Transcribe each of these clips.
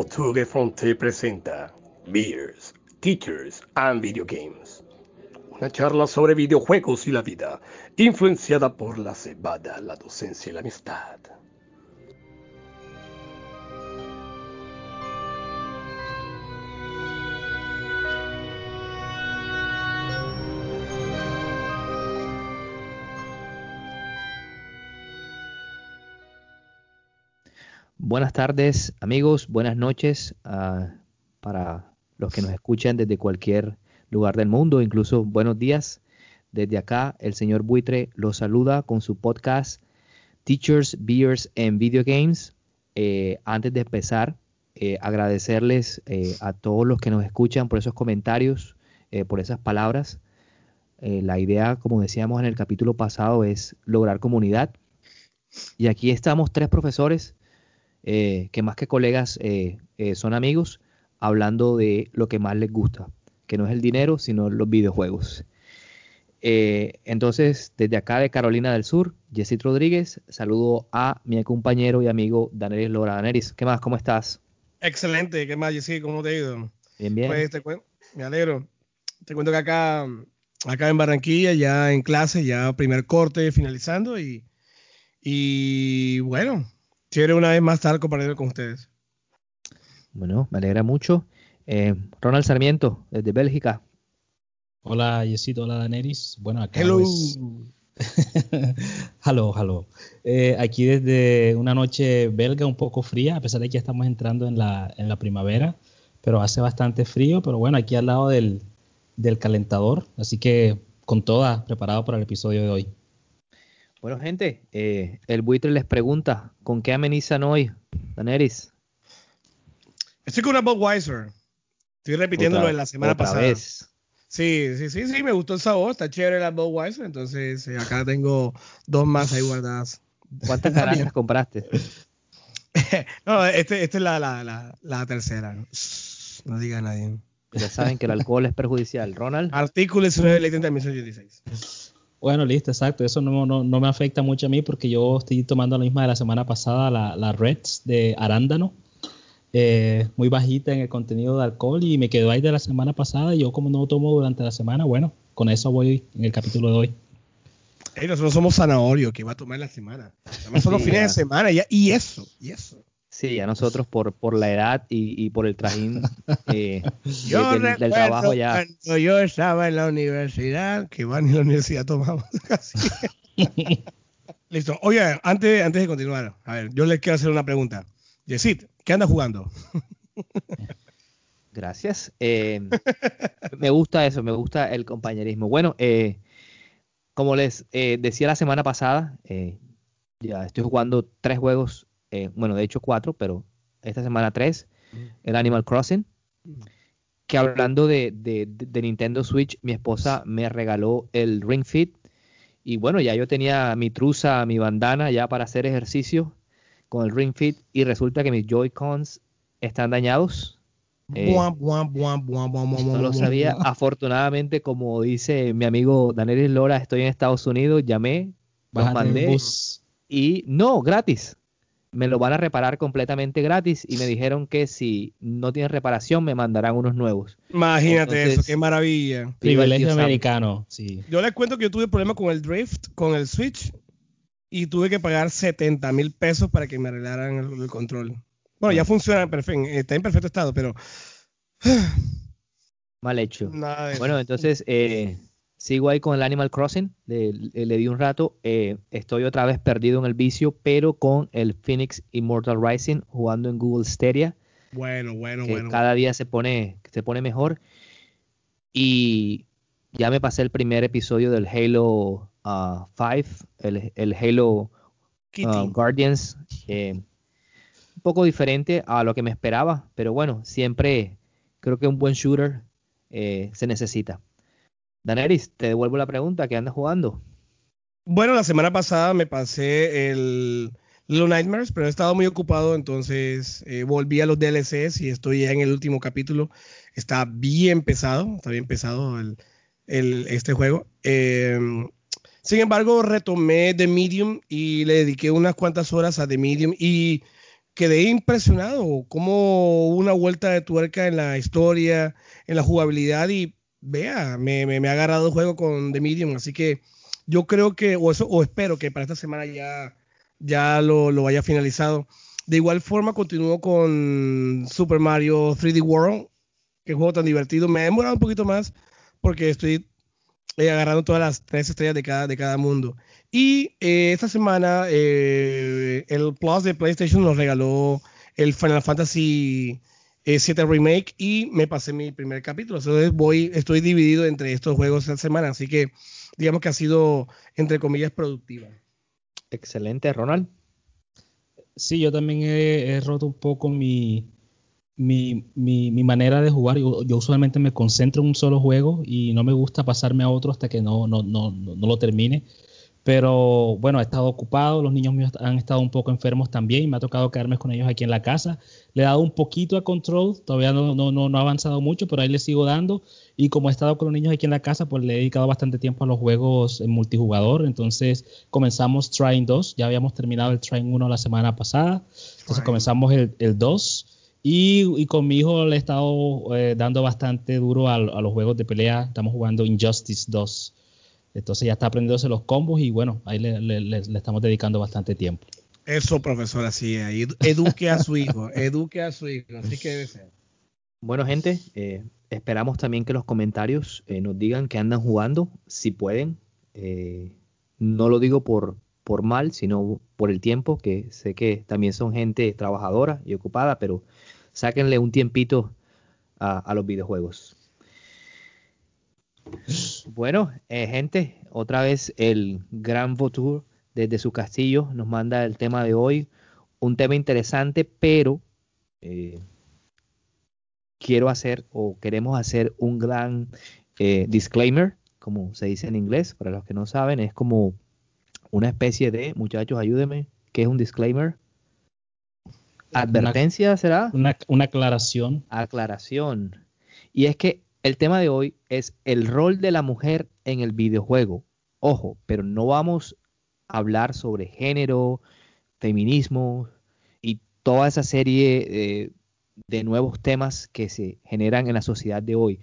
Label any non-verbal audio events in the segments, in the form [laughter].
Votuge Fronte presenta Beers, Teachers and Video Games. Una charla sobre videojuegos y la vida, influenciada por la cebada, la docencia y la amistad. Buenas tardes amigos, buenas noches ah, para los que nos escuchan desde cualquier lugar del mundo, incluso buenos días. Desde acá el señor Buitre los saluda con su podcast Teachers, Beers and Video Games. Eh, antes de empezar, eh, agradecerles eh, a todos los que nos escuchan por esos comentarios, por esas palabras. la idea, como decíamos en el capítulo pasado, es lograr comunidad. Y aquí estamos tres profesores eh, que más que colegas eh, eh, son amigos, hablando de lo que más les gusta, que no es el dinero, sino los videojuegos. entonces, desde acá de Carolina del Sur, Jessit Rodríguez, saludo a mi compañero y amigo Daneris Lora. Daneris, ¿qué más? ¿Cómo estás? Excelente, ¿qué más, Jessit? ¿Cómo te ha ido? Bien, bien. Pues te me alegro. Te cuento que acá, acá en Barranquilla, ya en clase, ya primer corte finalizando y, y bueno, Chévere una vez más estar compartiendo con ustedes. Bueno, me alegra mucho. Eh, Ronald Sarmiento, desde Bélgica. Hola, Yesito, hola, Daneris. Bueno, acá Hello. [laughs] hello, hello. Eh, aquí desde una noche belga un poco fría, a pesar de que ya estamos entrando en la, en la primavera, pero hace bastante frío, pero bueno, aquí al lado del, del calentador, así que con toda preparado para el episodio de hoy. Bueno, gente, eh, el buitre les pregunta, ¿con qué amenizan hoy, Daneris? Estoy con una Budweiser. Estoy repitiéndolo de la semana pasada. Vez. Sí, sí, sí, sí, me gustó el sabor, está chévere la Budweiser, entonces eh, acá tengo dos más ahí guardadas. ¿Cuántas [laughs] caras compraste? [laughs] no, este, esta es la, la, la, tercera. No diga a nadie. Ya saben que el alcohol es perjudicial. Ronald. Artículo 19 de ley 30.186. Bueno, listo, exacto. Eso no, no, no, me afecta mucho a mí porque yo estoy tomando la misma de la semana pasada, la, la Reds de arándano, eh, muy bajita en el contenido de alcohol y me quedó ahí de la semana pasada. Y yo como no tomo durante la semana, bueno, con eso voy en el capítulo de hoy. nosotros somos zanahorio que va a tomar la semana. Además son los [laughs] fines de semana y, y eso, y eso. Sí, a nosotros por, por la edad y, y por el trajín eh, [laughs] yo del, del, trabajo ya. Cuando yo estaba en la universidad, que van en la universidad tomamos [laughs] casi. [laughs] Listo. Oye, antes, antes de continuar, a ver, yo les quiero hacer una pregunta. Yesid, ¿qué anda jugando? Gracias. Eh, me gusta eso, me gusta el compañerismo. Bueno, eh, como les eh, decía la semana pasada, ya estoy jugando tres juegos eh, bueno, de hecho cuatro, pero esta semana tres, mm. el Animal Crossing. Mm. Que hablando de, Nintendo Switch, mi esposa me regaló el Ring Fit. Y bueno, ya yo tenía mi truza, mi bandana ya para hacer ejercicio con el Ring Fit. Y resulta que mis Joy-Cons están dañados. Eh, no lo sabía. [laughs] Afortunadamente, como dice mi amigo Daniel Lora, estoy en Estados Unidos, llamé, los mandé. Y no, gratis me lo van a reparar completamente gratis y me dijeron que si no tiene reparación me mandarán unos nuevos. Imagínate eso, qué maravilla. Privilegio americano, sí. Yo les cuento que yo tuve problemas con el Drift, con el Switch, y tuve que pagar 70 mil pesos para que me arreglaran el, control. Bueno, ya funciona, perfecto, está en perfecto estado, pero... [sighs] Mal hecho. Bueno, entonces, eh, Sigo ahí con el Animal Crossing, le, di un rato. Eh, estoy otra vez perdido en el vicio, pero con el Phoenix Immortal Rising jugando en Google Stadia. Bueno, bueno, que bueno. Cada día se pone, se pone mejor. Y ya me pasé el primer episodio del Halo 5, uh, el, Halo uh, Guardians. Eh, un poco diferente a lo que me esperaba, pero bueno, siempre creo que un buen shooter eh, se necesita. Daneris, te devuelvo la pregunta, ¿qué andas jugando? Bueno, la semana pasada me pasé el Little Nightmares, pero he estado muy ocupado, entonces eh, volví a los DLCs y estoy ya en el último capítulo. Está bien pesado, está bien pesado este juego. Em, sin embargo, retomé The Medium y le dediqué unas cuantas horas a The Medium y quedé impresionado, como una vuelta de tuerca en la historia, en la jugabilidad y vea, me, me, ha agarrado el juego con The Medium, así que yo creo que, o, eso, o espero que para esta semana ya, ya lo, lo haya finalizado. De igual forma, continúo con Super Mario 3D World, que juego tan divertido. Me ha demorado un poquito más porque estoy eh, agarrando todas las tres estrellas de cada, de cada mundo. Y eh, esta semana eh, el Plus de PlayStation nos regaló el Final Fantasy VII Remake y me pasé mi primer capítulo. Entonces voy, estoy dividido entre estos juegos esta semana, así que digamos que ha sido, entre comillas, productiva. Excelente, Ronald. Sí, yo también he, roto un poco mi, mi, mi, manera de jugar. Yo, yo, usualmente me concentro en un solo juego y no me gusta pasarme a otro hasta que no, no, no, no lo termine. Pero bueno, he estado ocupado, los niños míos han estado un poco enfermos también y me ha tocado quedarme con ellos aquí en la casa. Le he dado un poquito a control, todavía no, no, no, ha avanzado mucho, pero ahí le sigo dando. Y como he estado con los niños aquí en la casa, pues le he dedicado bastante tiempo a los juegos en multijugador. Entonces comenzamos Trying 2, ya habíamos terminado el Trying 1 la semana pasada. Entonces comenzamos el, el 2. Y, con mi hijo le he estado eh, dando bastante duro a, a los juegos de pelea. Estamos jugando Injustice 2. Entonces ya está aprendiéndose los combos y bueno, ahí le, estamos dedicando bastante tiempo. Eso, profesor, así es. Eduque a su hijo, [laughs] eduque a su hijo, así que debe ser. Bueno, gente, eh, esperamos también que los comentarios eh, nos digan que andan jugando, si pueden. Eh, no lo digo por, por mal, sino por el tiempo, que sé que también son gente trabajadora y ocupada, pero sáquenle un tiempito a los videojuegos. Bueno, eh, gente, otra vez el Gran Votour desde su castillo nos manda el tema de hoy. Un tema interesante, pero eh, quiero hacer o queremos hacer un gran eh, disclaimer, como se dice en inglés, para los que no saben, es como una especie de, muchachos, ayúdenme, ¿qué es un disclaimer? ¿Advertencia será? Una, una aclaración. Aclaración. Y es que el tema de hoy es el rol de la mujer en el videojuego. Ojo, pero no vamos a hablar sobre género, feminismo y toda esa serie eh, de nuevos temas que se generan en la sociedad de hoy.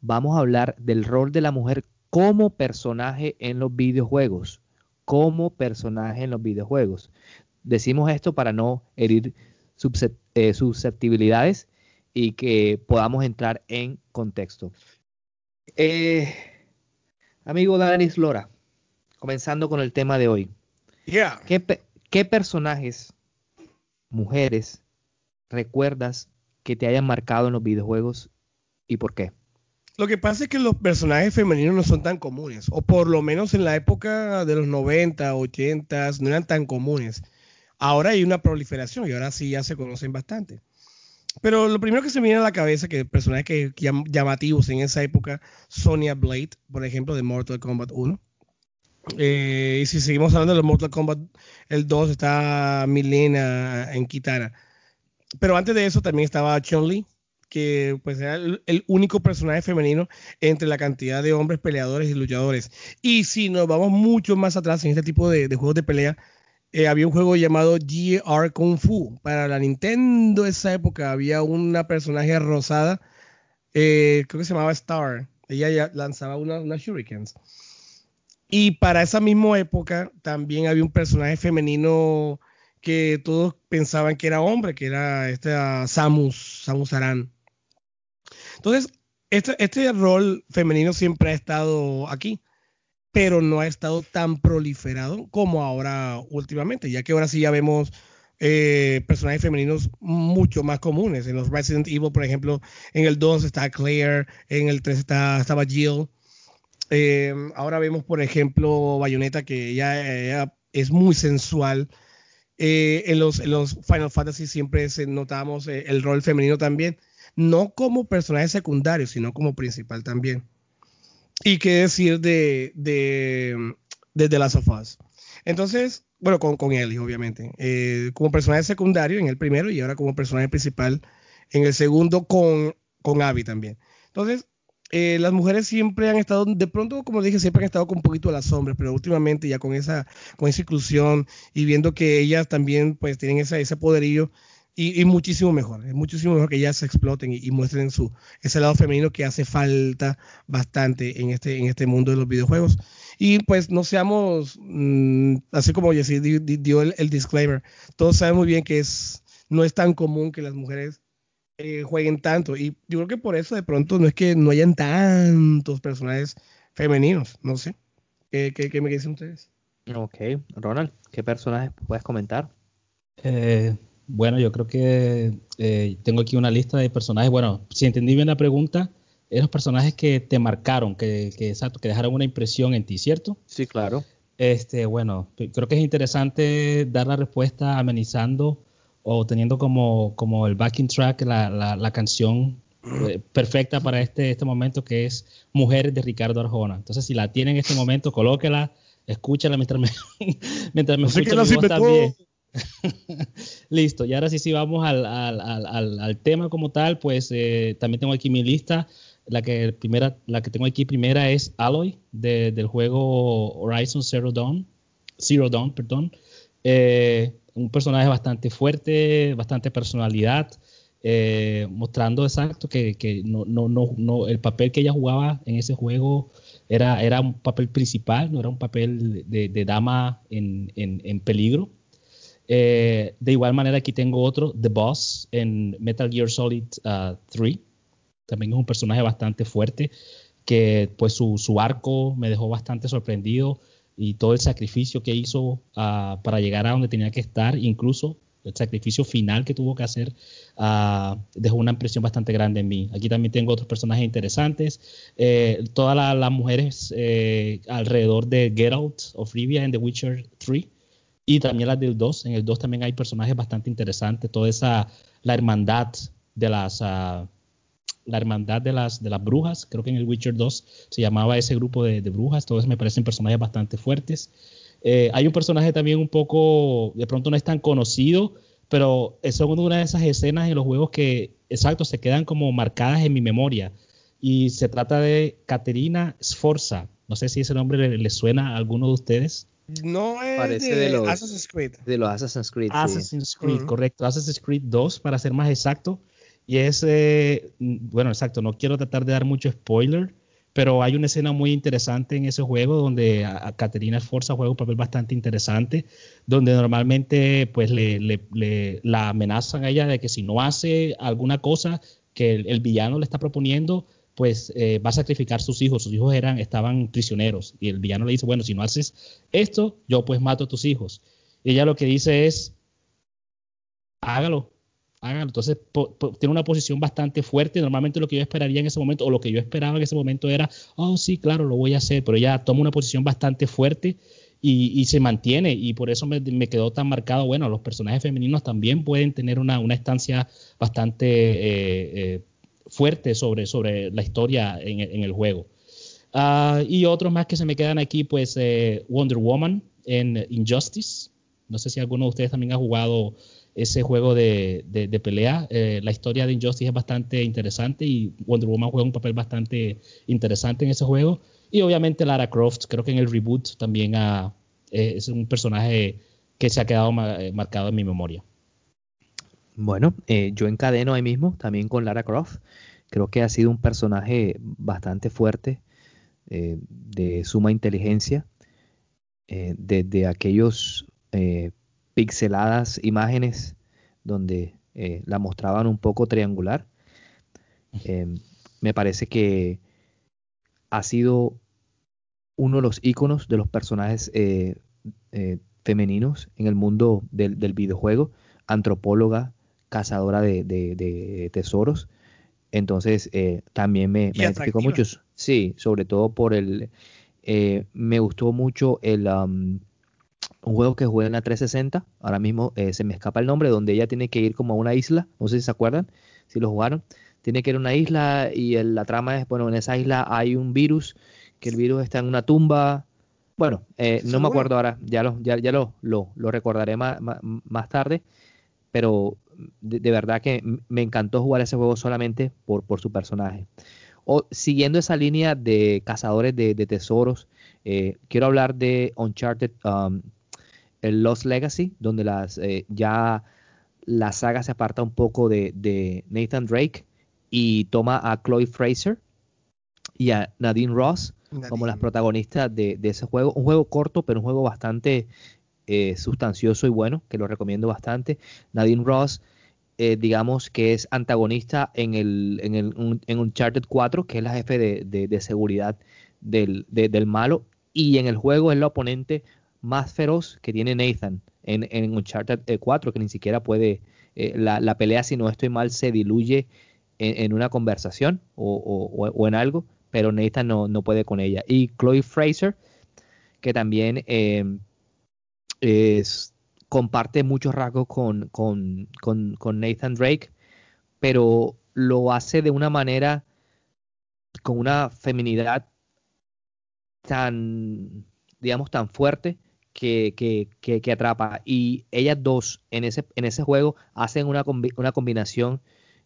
Vamos a hablar del rol de la mujer como personaje en los videojuegos. Como personaje en los videojuegos. Decimos esto para no herir eh, susceptibilidades y que podamos entrar en contexto. Eh, amigo Danis Lora, comenzando con el tema de hoy. ¿Qué, personajes, mujeres, recuerdas que te hayan marcado en los videojuegos y por qué? Lo que pasa es que los personajes femeninos no son tan comunes, o por lo menos en la época de los 90, 80 no eran tan comunes. Ahora hay una proliferación y ahora sí ya se conocen bastante. Pero lo primero que se me viene a la cabeza, que personajes que, llamativos en esa época, Sonya Blade, por ejemplo, de Mortal Kombat 1. Eh, y si seguimos hablando de Mortal Kombat, el 2 está Milena en Kitana. Pero antes de eso también estaba Chun-Li, que pues era el, único personaje femenino entre la cantidad de hombres peleadores y luchadores. Y si nos vamos mucho más atrás en este tipo de juegos de pelea, eh, había un juego llamado GR Kung Fu. Para la Nintendo esa época había una personaje rosada, eh, creo que se llamaba Star. Ella ya lanzaba unas una shurikens. Y para esa misma época también había un personaje femenino que todos pensaban que era hombre, que era este Samus, Samus Aran. Entonces, este, este rol femenino siempre ha estado aquí pero no ha estado tan proliferado como ahora últimamente, ya que ahora sí ya vemos eh, personajes femeninos mucho más comunes. En los Resident Evil, por ejemplo, en el 2 está Claire, en el 3 está, estaba Jill. Eh, ahora vemos, por ejemplo, Bayonetta, que ya es muy sensual. Eh, en, los, en, los, Final Fantasy siempre notamos el rol femenino también, no como personaje secundario, sino como principal también. Y qué decir de, de, de The Last of Us. Entonces, bueno, con, con Ellie, obviamente. Eh, como personaje secundario en el primero y ahora como personaje principal en el segundo con, con Abby también. Entonces, eh, las mujeres siempre han estado, de pronto, como dije, siempre han estado con un poquito a la sombra, pero últimamente ya con esa, con esa inclusión y viendo que ellas también pues tienen esa, ese poderío, Y, muchísimo mejor, es muchísimo mejor que ellas se exploten y, muestren su ese lado femenino que hace falta bastante en este, en este mundo de los videojuegos. Y pues no seamos, mm, así como Jesse dio, el, disclaimer, todos saben muy bien que es, no es tan común que las mujeres eh, jueguen tanto. Y yo creo que por eso de pronto no es que no hayan tantos personajes femeninos, no sé. ¿Qué, qué, me dicen ustedes? Ok, Ronald, ¿qué personajes puedes comentar? Eh, bueno, yo creo que eh, tengo aquí una lista de personajes. Bueno, si entendí bien la pregunta, esos personajes que te marcaron, que, que, exacto, que dejaron una impresión en ti, ¿cierto? Sí, claro. Este, bueno, creo que es interesante dar la respuesta amenizando o teniendo como, como el backing track la, la, canción eh, perfecta para este, este momento que es Mujer de Ricardo Arjona. Entonces, si la tiene en este momento, colóquela, escúchala mientras me, [laughs] mientras me escucha mi voz también. [laughs] Listo, y ahora sí, sí vamos al, al, al, al tema como tal, pues eh, también tengo aquí mi lista la que primera, la que tengo aquí primera es Aloy del juego Horizon Zero Dawn, Zero Dawn, perdón. Eh, un personaje bastante fuerte, bastante personalidad, eh, mostrando exacto que, no, no, no, el papel que ella jugaba en ese juego era, era un papel principal, no era un papel de, dama en, en, peligro. Eh, de igual manera aquí tengo otro, The Boss, en Metal Gear Solid 3. Uh, también es un personaje bastante fuerte, que pues su, arco me dejó bastante sorprendido y todo el sacrificio que hizo ah, para llegar a donde tenía que estar, incluso el sacrificio final que tuvo que hacer ah, dejó una impresión bastante grande en mí. Aquí también tengo otros personajes interesantes. Eh, todas las mujeres eh, alrededor de Geralt of Rivia en The Witcher 3 y también las del 2. En el 2 también hay personajes bastante interesantes. Toda esa, la hermandad de las... Uh, la hermandad de las, de las brujas, creo que en el Witcher 2 se llamaba ese grupo de, brujas, todos me parecen personajes bastante fuertes. Eh, hay un personaje también un poco, de pronto no es tan conocido, pero es una de esas escenas en los juegos que, exacto, se quedan como marcadas en mi memoria. Y se trata de Caterina Sforza. No sé si ese nombre le, suena a alguno de ustedes. No es Parece de, los Assassin's Creed. De los Assassin's Creed. Assassin's Creed, correcto. Assassin's Creed 2, para ser más exacto. Y es, eh, bueno, exacto, no quiero tratar de dar mucho spoiler, pero hay una escena muy interesante en ese juego donde a, Caterina Esforza juega un papel bastante interesante, donde normalmente pues le, la amenazan a ella de que si no hace alguna cosa que el, villano le está proponiendo, pues eh, va a sacrificar sus hijos. Sus hijos eran, estaban prisioneros. Y el villano le dice, bueno, si no haces esto, yo pues mato a tus hijos. Y ella lo que dice es, hágalo, entonces tiene una posición bastante fuerte. Normalmente lo que yo esperaría en ese momento, o lo que yo esperaba en ese momento era, oh sí, claro, lo voy a hacer, pero ella toma una posición bastante fuerte y, se mantiene. Y por eso me, quedó tan marcado, bueno, los personajes femeninos también pueden tener una, estancia bastante eh, eh, fuerte sobre, sobre la historia en, el juego. Ah, y otros más que se me quedan aquí, pues eh, Wonder Woman en Injustice. No sé si alguno de ustedes también ha jugado ese juego de, pelea. Eh, la historia de Injustice es bastante interesante y Wonder Woman juega un papel bastante interesante en ese juego. Y obviamente Lara Croft, creo que en el reboot también eh, es un personaje que se ha quedado eh, marcado en mi memoria. Bueno, yo encadeno ahí mismo también con Lara Croft. Creo que ha sido un personaje bastante fuerte, de suma inteligencia, desde aquellos pixeladas imágenes donde eh, la mostraban un poco triangular. Eh, me parece que ha sido uno de los iconos de los personajes eh, femeninos en el mundo del, videojuego, antropóloga, cazadora de, tesoros. Entonces también me, me identificó mucho. Sí, sobre todo por el... me gustó mucho el un juego que juega en la 360, ahora mismo eh, se me escapa el nombre, donde ella tiene que ir como a una isla, no sé si se acuerdan, si lo jugaron, tiene que ir a una isla y la trama es, bueno, en esa isla hay un virus, que el virus está en una tumba, bueno, eh, no me acuerdo ahora, ya lo, ya, ya lo, lo, recordaré más, más, tarde, pero de, verdad que me encantó jugar ese juego solamente por, por su personaje. O, siguiendo esa línea de cazadores de, tesoros, eh, quiero hablar de Uncharted um, el Lost Legacy, donde las eh, ya la saga se aparta un poco de, Nathan Drake y toma a Chloe Fraser y a Nadine Ross como las protagonistas de, ese juego. Un juego corto, pero un juego bastante eh, sustancioso y bueno, que lo recomiendo bastante. Nadine Ross, eh, digamos que es antagonista en el, en el en Uncharted 4, que es la jefe de, seguridad del, del, malo, y en el juego es la oponente más feroz que tiene Nathan en, en Uncharted 4, eh, que ni siquiera puede, la, pelea, si no estoy mal, se diluye en, una conversación o en algo pero Nathan no, no puede con ella. Y Chloe Fraser, que también es, comparte muchos rasgos con, con, con, Nathan Drake, pero lo hace de una manera con una feminidad tan, digamos, tan fuerte que, que, que, atrapa. Y ellas dos en ese, en ese juego hacen una, una combinación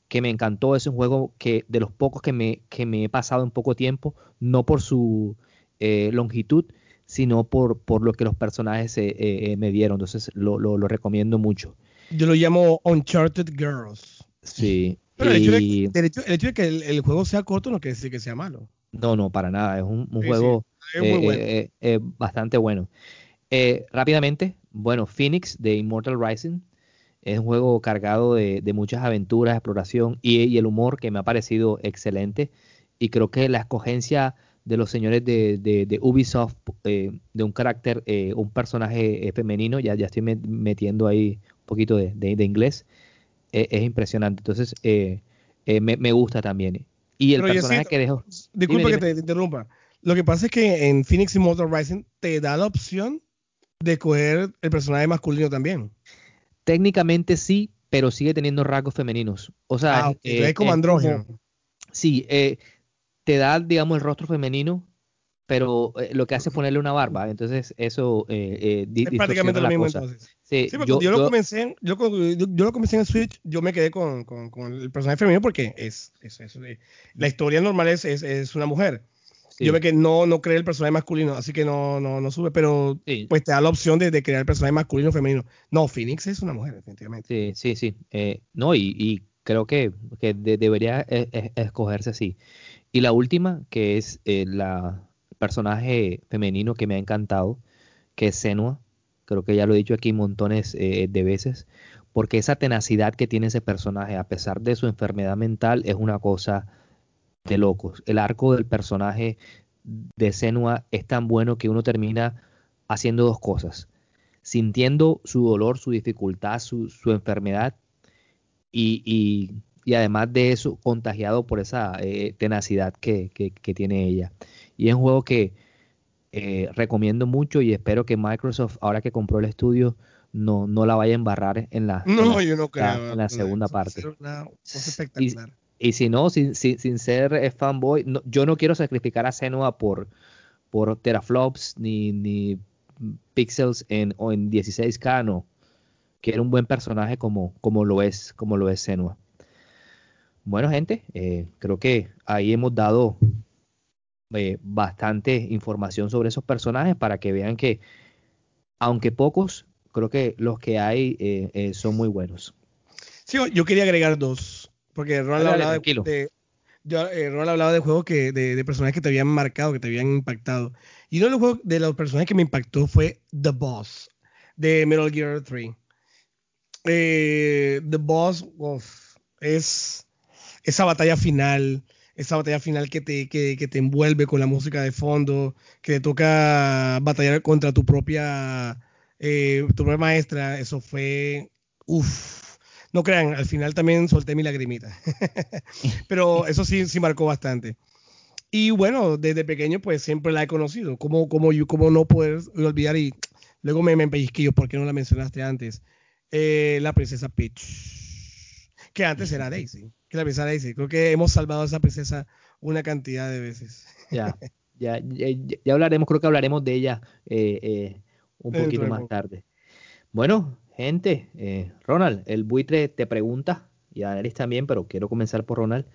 que me encantó. Es un juego que de los pocos que me, que me he pasado en poco tiempo, no por su eh, longitud, sino por, por lo que los personajes eh, eh, me dieron. Entonces lo, lo, recomiendo mucho. Yo lo llamo Uncharted Girls. Sí. [laughs] Pero el, hecho de, que el, juego sea corto no quiere decir que sea malo. No, no, para nada. Es un, juego bastante bueno. rápidamente, bueno, Phoenix de Immortal Rising es un juego cargado de, muchas aventuras, exploración y, el humor que me ha parecido excelente. Y creo que la escogencia de los señores de, Ubisoft eh, de un carácter, eh, un personaje eh, femenino, ya, ya estoy metiendo ahí un poquito de, inglés, es impresionante. Entonces, me, gusta también. Y el personaje que dejo. Disculpa que te interrumpa. Lo que pasa es que en Phoenix Immortal Rising te da la opción de coger el personaje masculino también. Técnicamente sí, pero sigue teniendo rasgos femeninos. O sea, ah, es como andrógeno. sí, eh, te da, digamos, el rostro femenino, pero eh, lo que hace es ponerle una barba. Entonces, eso es prácticamente lo mismo entonces. Sí, yo, yo, lo comencé, yo, yo, lo comencé en Switch, yo me quedé con, con, el personaje femenino porque es, es, es, la historia normal es, es, una mujer. Yo ve que no, no creé el personaje masculino, así que no, no, no sube, pero pues te da la opción de, crear el personaje masculino o femenino. No, Phoenix es una mujer, definitivamente. Sí, sí, sí. Eh, no, y, creo que, debería e, e, escogerse así. Y la última, que es el eh, personaje femenino que me ha encantado, que es Senua. Creo que ya lo he dicho aquí montones eh, de veces, porque esa tenacidad que tiene ese personaje, a pesar de su enfermedad mental, es una cosa de locos. El arco del personaje de Senua es tan bueno que uno termina haciendo dos cosas. Sintiendo su dolor, su dificultad, su, enfermedad y, además de eso contagiado por esa eh, tenacidad que, tiene ella. Y es un juego que eh, recomiendo mucho y espero que Microsoft, ahora que compró el estudio, no, no la vaya a embarrar en la, en la, segunda parte. espectacular. Y si no, sin, sin, ser eh, fanboy, yo no quiero sacrificar a Senua por, por teraflops ni, ni pixels en, o en 16K, no. Quiero un buen personaje como, como lo es, como lo es Senua. Bueno, gente, eh, creo que ahí hemos dado eh, bastante información sobre esos personajes para que vean que, aunque pocos, creo que los que hay son muy buenos. Sí, yo quería agregar dos. Porque Ronald hablaba de, yo, eh, hablaba de juegos que, de, personajes que te habían marcado, que te habían impactado. Y uno de los, juegos, de los personajes que me impactó fue The Boss, de Metal Gear 3. Eh, The Boss es esa batalla final, esa batalla final que te, que, que te envuelve con la música de fondo, que te toca batallar contra tu propia, eh, tu propia maestra. Eso fue, uff, no crean, al final también solté mi lagrimita. [laughs] Pero eso sí, sí marcó bastante. Y bueno, desde pequeño pues siempre la he conocido. ¿Cómo, cómo, cómo no poder olvidar? Y luego me, me pellizquillo, ¿por qué no la mencionaste antes? Eh, la princesa Peach. Que antes era Daisy. Que la princesa Daisy. Creo que hemos salvado a esa princesa una cantidad de veces. Ya, [laughs] ya, ya, hablaremos, creo que hablaremos de ella eh, eh, un poquito más tarde. Bueno, Gente, eh, Ronald, el buitre te pregunta, y a Daenerys también, pero quiero comenzar por Ronald.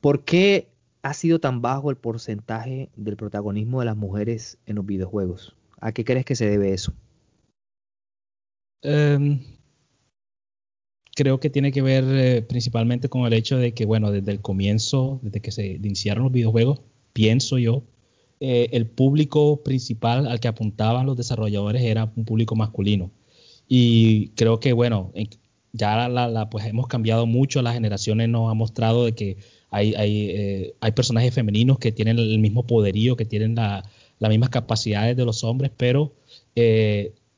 ¿Por qué ha sido tan bajo el porcentaje del protagonismo de las mujeres en los videojuegos? ¿A qué crees que se debe eso? Em, creo que tiene que ver eh, principalmente con el hecho de que, bueno, desde el comienzo, desde que se iniciaron los videojuegos, pienso yo, eh, el público principal al que apuntaban los desarrolladores era un público masculino. Y creo que, bueno, ya la, pues hemos cambiado mucho, las generaciones nos han mostrado de que hay, hay, eh, hay personajes femeninos que tienen el mismo poderío, que tienen las mismas capacidades de los hombres, pero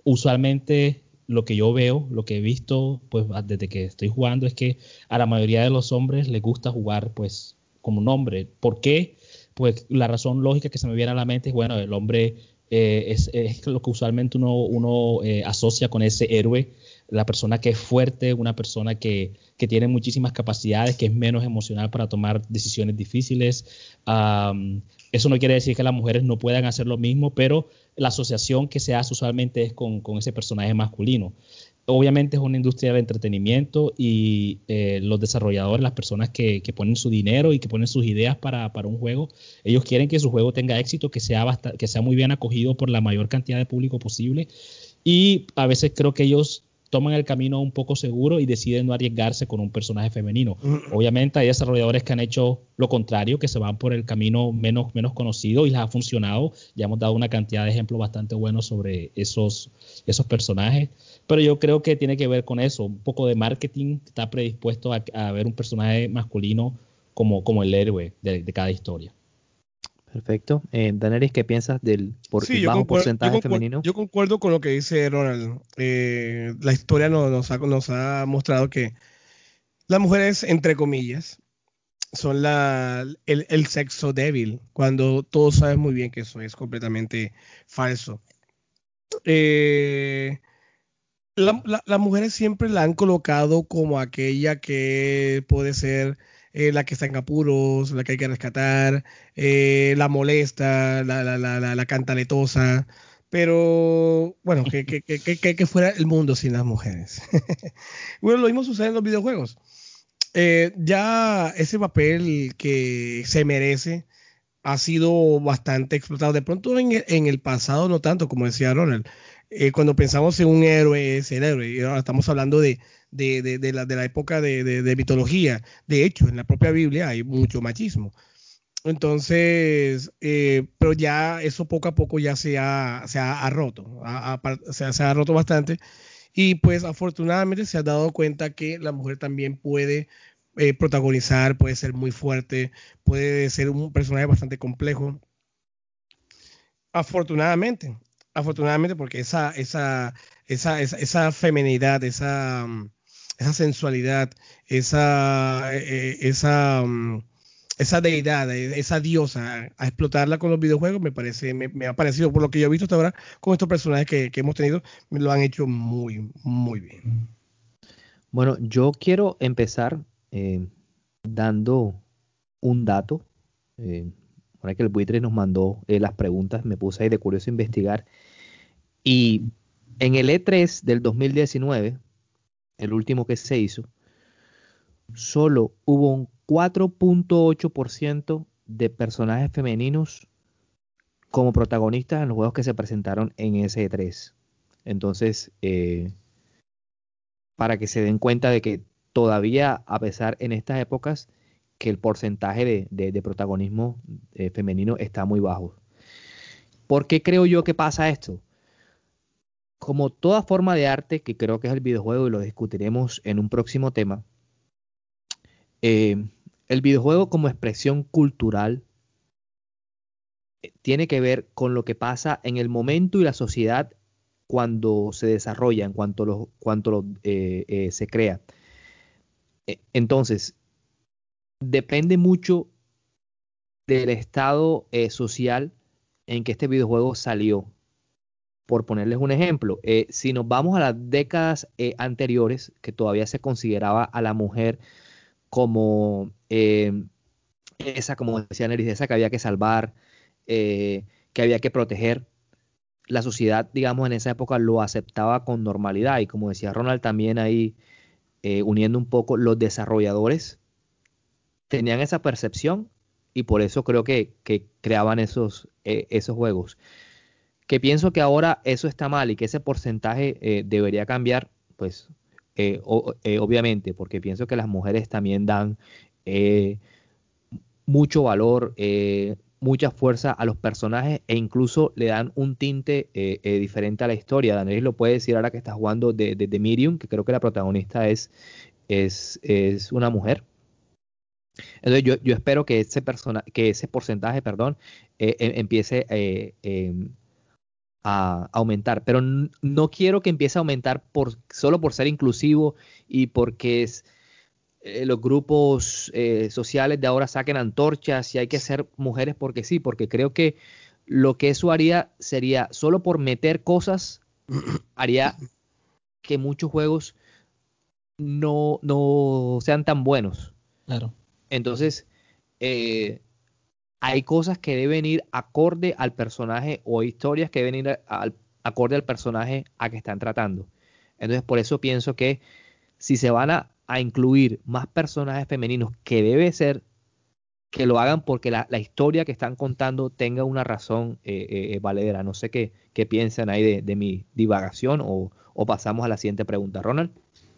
usualmente lo que yo veo, lo que he visto, pues desde que estoy jugando es que a la mayoría de los hombres les gusta jugar, pues, como un hombre. ¿Por qué? Pues la razón lógica que se me viene a la mente es, bueno, el hombre eh, es, lo que usualmente uno, uno eh, asocia con ese héroe, la persona que es fuerte, una persona que, que, tiene muchísimas capacidades, que es menos emocional para tomar decisiones difíciles. eso no quiere decir que las mujeres no puedan hacer lo mismo, pero la asociación que se hace usualmente es con, ese personaje masculino. Obviamente es una industria de entretenimiento y eh, los desarrolladores, las personas que, ponen su dinero y que ponen sus ideas para, un juego, ellos quieren que su juego tenga éxito, que sea, que sea muy bien acogido por la mayor cantidad de público posible. Y a veces creo que ellos toman el camino un poco seguro y deciden no arriesgarse con un personaje femenino. Mm. Obviamente hay desarrolladores que han hecho lo contrario, que se van por el camino menos, menos conocido y les ha funcionado. Ya hemos dado una cantidad de ejemplos bastante buenos sobre esos, esos personajes. Pero yo creo que tiene que ver con eso, un poco de marketing, está predispuesto a, ver un personaje masculino como, como el héroe de cada historia. Perfecto. Eh, Daneris, ¿qué piensas del bajo porcentaje femenino? Yo concuerdo con lo que dice Ronald. Eh, la historia nos, ha, mostrado que las mujeres, entre comillas, son la, el, sexo débil, cuando todos saben muy bien que eso es completamente falso. Eh, las mujeres siempre la han colocado como aquella que puede ser eh, la que está en apuros, la que hay que rescatar, eh, la molesta, la, la, la, la cantaletosa, pero bueno, que, que, que, que, fuera el mundo sin las mujeres. [laughs] bueno, lo mismo sucede en los videojuegos. Eh, ya ese papel que se merece ha sido bastante explotado. De pronto en en el pasado no tanto, como decía Ronald. cuando pensamos en un héroe, es el héroe. Y ahora estamos hablando de, de, de, la, de la, época de, mitología. De hecho, en la propia Biblia hay mucho machismo. Entonces, eh, pero ya eso poco a poco ya se ha, se ha, roto, se, ha, roto bastante. Y pues afortunadamente se ha dado cuenta que la mujer también puede eh, protagonizar, puede ser muy fuerte, puede ser un personaje bastante complejo. Afortunadamente, afortunadamente porque esa, esa, esa, esa, feminidad, esa, esa sensualidad, esa, eh, esa, mm, esa deidad, eh, esa diosa, a explotarla con los videojuegos, me parece, me, ha parecido, por lo que yo he visto hasta ahora, con estos personajes que, hemos tenido, me lo han hecho muy, muy bien. Bueno, yo quiero empezar eh, dando un dato. ahora que el buitre nos mandó las preguntas, me puse ahí de curioso a investigar. Y en el E3 del 2019, el último que se hizo, solo hubo un 4.8% de personajes femeninos como protagonistas en los juegos que se presentaron en ese 3 Entonces, eh, para que se den cuenta de que todavía, a pesar en estas épocas, que el porcentaje de, protagonismo eh, femenino está muy bajo. ¿Por qué creo yo que pasa esto? Como toda forma de arte, que creo que es el videojuego y lo discutiremos en un próximo tema, eh, el videojuego como expresión cultural eh, tiene que ver con lo que pasa en el momento y la sociedad cuando se desarrolla, en cuanto, lo, cuanto eh, se crea. Entonces, depende mucho del estado social en que este videojuego salió por ponerles un ejemplo, eh, si nos vamos a las décadas eh, anteriores, que todavía se consideraba a la mujer como eh, esa, como decía Neris, esa que había que salvar, que había que proteger, la sociedad, digamos, en esa época lo aceptaba con normalidad. Y como decía Ronald también ahí, uniendo un poco, los desarrolladores tenían esa percepción y por eso creo que, que creaban esos, esos juegos que pienso que ahora eso está mal y que ese porcentaje eh, debería cambiar, pues eh, eh, obviamente, porque pienso que las mujeres también dan mucho valor, mucha fuerza a los personajes e incluso le dan un tinte diferente a la historia. Daniel lo puede decir ahora que está jugando de, de, Miriam, que creo que la protagonista es, es, es una mujer. Entonces yo, yo espero que ese, persona, que ese porcentaje perdón, em, empiece em, a aumentar, pero no quiero que empiece a aumentar por, solo por ser inclusivo y porque es, eh, los grupos eh, sociales de ahora saquen antorchas y hay que ser mujeres porque sí, porque creo que lo que eso haría sería solo por meter cosas, [clears throat] haría que muchos juegos no, no sean tan buenos. Claro. Entonces, eh, hay cosas que deben ir acorde al personaje o historias que deben ir acorde al personaje a que están tratando. Entonces, por eso pienso que si se van a, incluir más personajes femeninos, que debe ser que lo hagan porque la, historia que están contando tenga una razón eh, eh, valedera. No sé qué, qué piensan ahí de, mi divagación o, o pasamos a la siguiente pregunta. Ronald.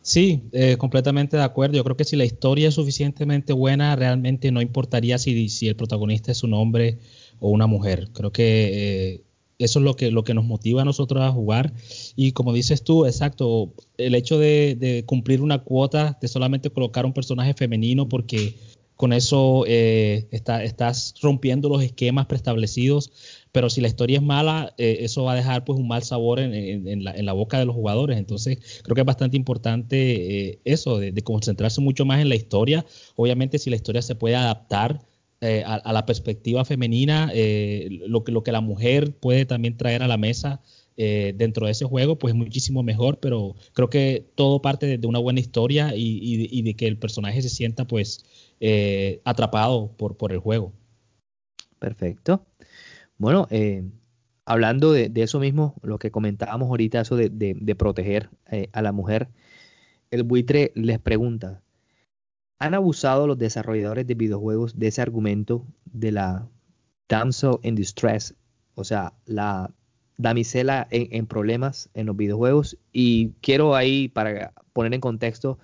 Sí, eh, completamente de acuerdo. Yo creo que si la historia es suficientemente buena, realmente no importaría si, si el protagonista es un hombre o una mujer. Creo que eh, eso es lo que, lo que nos motiva a nosotros a jugar. Y como dices tú, exacto, el hecho de, cumplir una cuota, de solamente colocar un personaje femenino, porque con eso eh, estás rompiendo los esquemas preestablecidos pero si la historia es mala, eh, eso va a dejar pues un mal sabor en, la, boca de los jugadores. Entonces creo que es bastante importante eh, eso, de, concentrarse mucho más en la historia. Obviamente si la historia se puede adaptar eh, a, la perspectiva femenina, lo, que, lo que la mujer puede también traer a la mesa. dentro de ese juego, pues muchísimo mejor, pero creo que todo parte de, una buena historia y, de que el personaje se sienta pues atrapado por, por el juego. Perfecto. Bueno, eh, hablando de, eso mismo, lo que comentábamos ahorita, eso de, proteger eh, a la mujer, el buitre les pregunta, ¿han abusado los desarrolladores de videojuegos de ese argumento de la damsel in distress, o sea, la damisela en, problemas en los videojuegos? Y quiero ahí, para poner en contexto,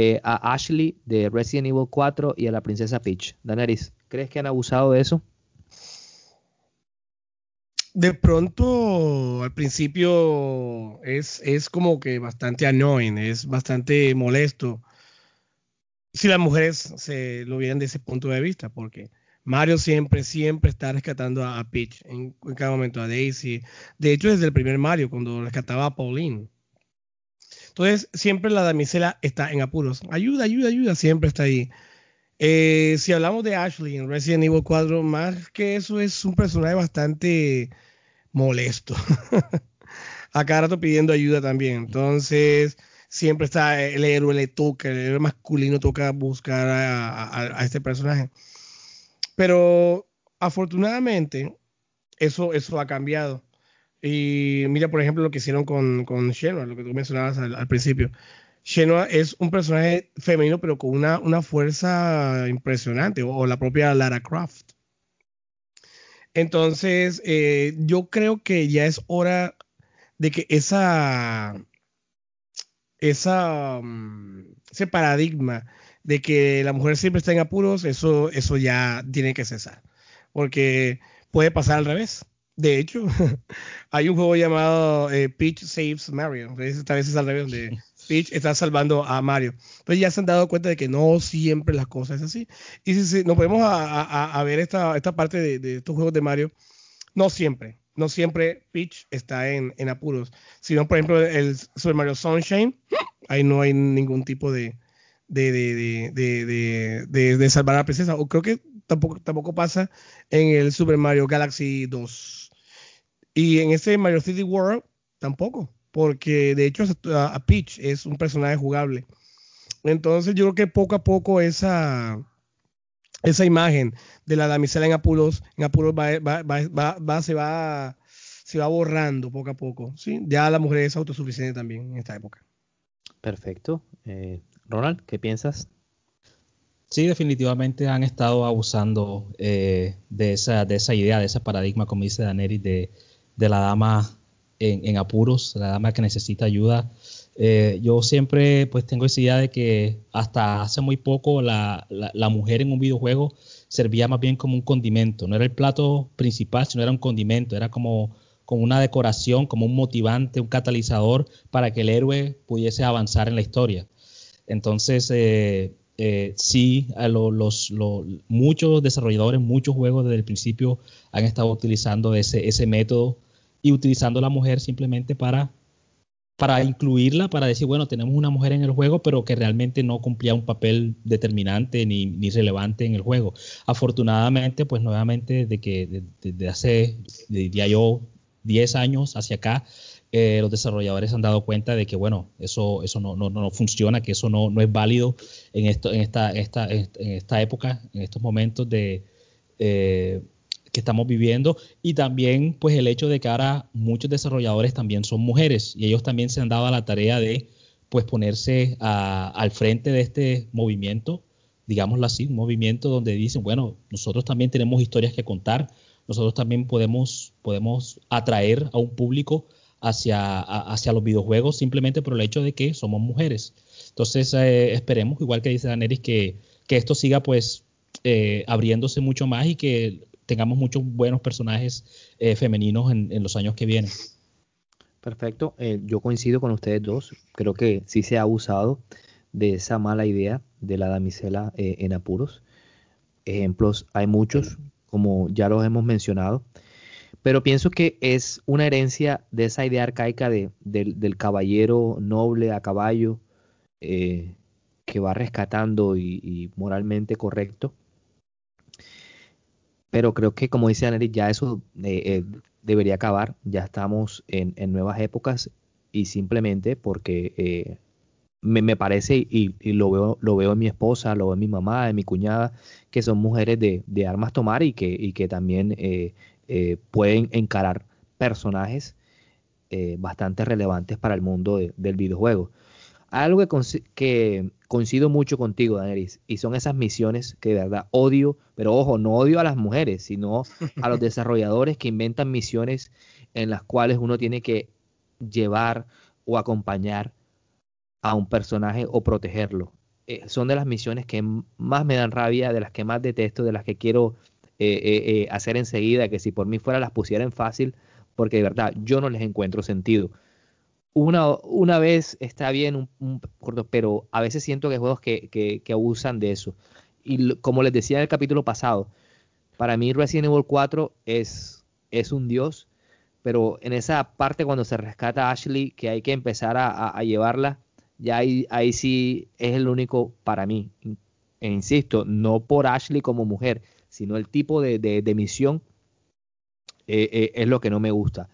eh, a Ashley de Resident Evil 4 y a la princesa Peach. Daenerys, ¿crees que han abusado de eso? de pronto al principio es, es como que bastante annoying, es bastante molesto si las mujeres se lo vieran de ese punto de vista, porque Mario siempre, siempre está rescatando a, Peach en, cada momento, a Daisy. De hecho, desde el primer Mario, cuando rescataba a Pauline. Entonces, siempre la damisela está en apuros. Ayuda, ayuda, ayuda, siempre está ahí. Eh, si hablamos de Ashley en Resident Evil 4, más que eso es un personaje bastante molesto. [laughs] a cada rato pidiendo ayuda también. Entonces, siempre está el héroe, le toca, el héroe masculino toca buscar a, este personaje. Pero afortunadamente, eso, eso ha cambiado. Y mira, por ejemplo, lo que hicieron con, con Shenua, lo que tú mencionabas al principio. Shenua es un personaje femenino, pero con una, una fuerza impresionante, o, la propia Lara Croft. Entonces, eh, yo creo que ya es hora de que esa, esa, mm, ese paradigma de que la mujer siempre está en apuros, eso, eso ya tiene que cesar. Porque puede pasar al revés. De hecho, [laughs] hay un juego llamado eh, Peach Saves Mario. Esta vez es al revés, donde [laughs] Peach está salvando a Mario. Entonces ya se han dado cuenta de que no siempre las cosas es así. Y si, nos podemos a, ver esta, esta parte de, estos juegos de Mario, no siempre, no siempre Peach está en, apuros. Si no, por ejemplo, el Super Mario Sunshine, [gasps] ahí no hay ningún tipo de, de, de, salvar a la princesa. O creo que tampoco, tampoco pasa en el Super Mario Galaxy 2. Y en ese Mario City World tampoco porque de hecho a Peach es un personaje jugable. Entonces yo creo que poco a poco esa, esa imagen de la damisela en apuros, en apuros va, va, se, va, se va borrando poco a poco. ¿sí? Ya la mujer es autosuficiente también en esta época. Perfecto. Eh, Ronald, ¿qué piensas? Sí, definitivamente han estado abusando eh, de, esa, de esa idea, de ese paradigma, como dice Daneris, de, de la dama en, apuros, la dama que necesita ayuda. Eh, yo siempre pues tengo esa idea de que hasta hace muy poco la, mujer en un videojuego servía más bien como un condimento, no era el plato principal, sino era un condimento, era como, como una decoración, como un motivante, un catalizador para que el héroe pudiese avanzar en la historia. Entonces, eh, eh, sí, los, muchos desarrolladores, muchos juegos desde el principio han estado utilizando ese método y utilizando a la mujer simplemente para, para incluirla, para decir, bueno, tenemos una mujer en el juego, pero que realmente no cumplía un papel determinante ni, ni relevante en el juego. Afortunadamente, pues nuevamente, de que desde hace, diría yo, 10 años hacia acá, eh, los desarrolladores han dado cuenta de que, bueno, eso, eso no, no, no funciona, que eso no, no, es válido en, esto, en, esta, esta, en esta época, en estos momentos de, eh, que estamos viviendo. Y también, pues, el hecho de que ahora muchos desarrolladores también son mujeres y ellos también se han dado a la tarea de, pues, ponerse al frente de este movimiento, digámoslo así, un movimiento donde dicen, bueno, nosotros también tenemos historias que contar, nosotros también podemos, podemos atraer a un público hacia, hacia los videojuegos simplemente por el hecho de que somos mujeres. Entonces eh, esperemos, igual que dice Daneris, que, que esto siga pues eh, abriéndose mucho más y que tengamos muchos buenos personajes eh, femeninos en, los años que vienen. Perfecto, yo coincido con ustedes dos, creo que sí se ha abusado de esa mala idea de la damisela en apuros. Ejemplos hay muchos, como ya los hemos mencionado. Pero pienso que es una herencia de esa idea arcaica de, del, caballero noble a caballo eh, que va rescatando y, moralmente correcto. Pero creo que, como dice Anelis, ya eso eh, eh, debería acabar. Ya estamos en, nuevas épocas y simplemente porque me, parece y, lo, veo, lo veo en mi esposa, lo veo en mi mamá, en mi cuñada, que son mujeres de, de armas tomar y que, y que también eh, pueden encarar personajes eh, bastante relevantes para el mundo del videojuego. Algo que, coincido mucho contigo, Daneris, y son esas misiones que de verdad odio, pero ojo, no odio a las mujeres, sino a los [laughs] desarrolladores que inventan misiones en las cuales uno tiene que llevar o acompañar a un personaje o protegerlo. Eh, son de las misiones que más me dan rabia, de las que más detesto, de las que quiero eh, eh, eh, hacer enseguida, que si por mí fuera las pusiera en fácil, porque de verdad yo no les encuentro sentido. Una, una vez está bien, un, pero a veces siento que hay juegos que, que, abusan de eso. Y como les decía en el capítulo pasado, para mí Resident Evil 4 es, es un dios, pero en esa parte cuando se rescata a Ashley, que hay que empezar a, llevarla, ya ahí, ahí sí es el único para mí. E insisto, no por Ashley como mujer, sino el tipo de, de, misión eh, eh, es lo que no me gusta.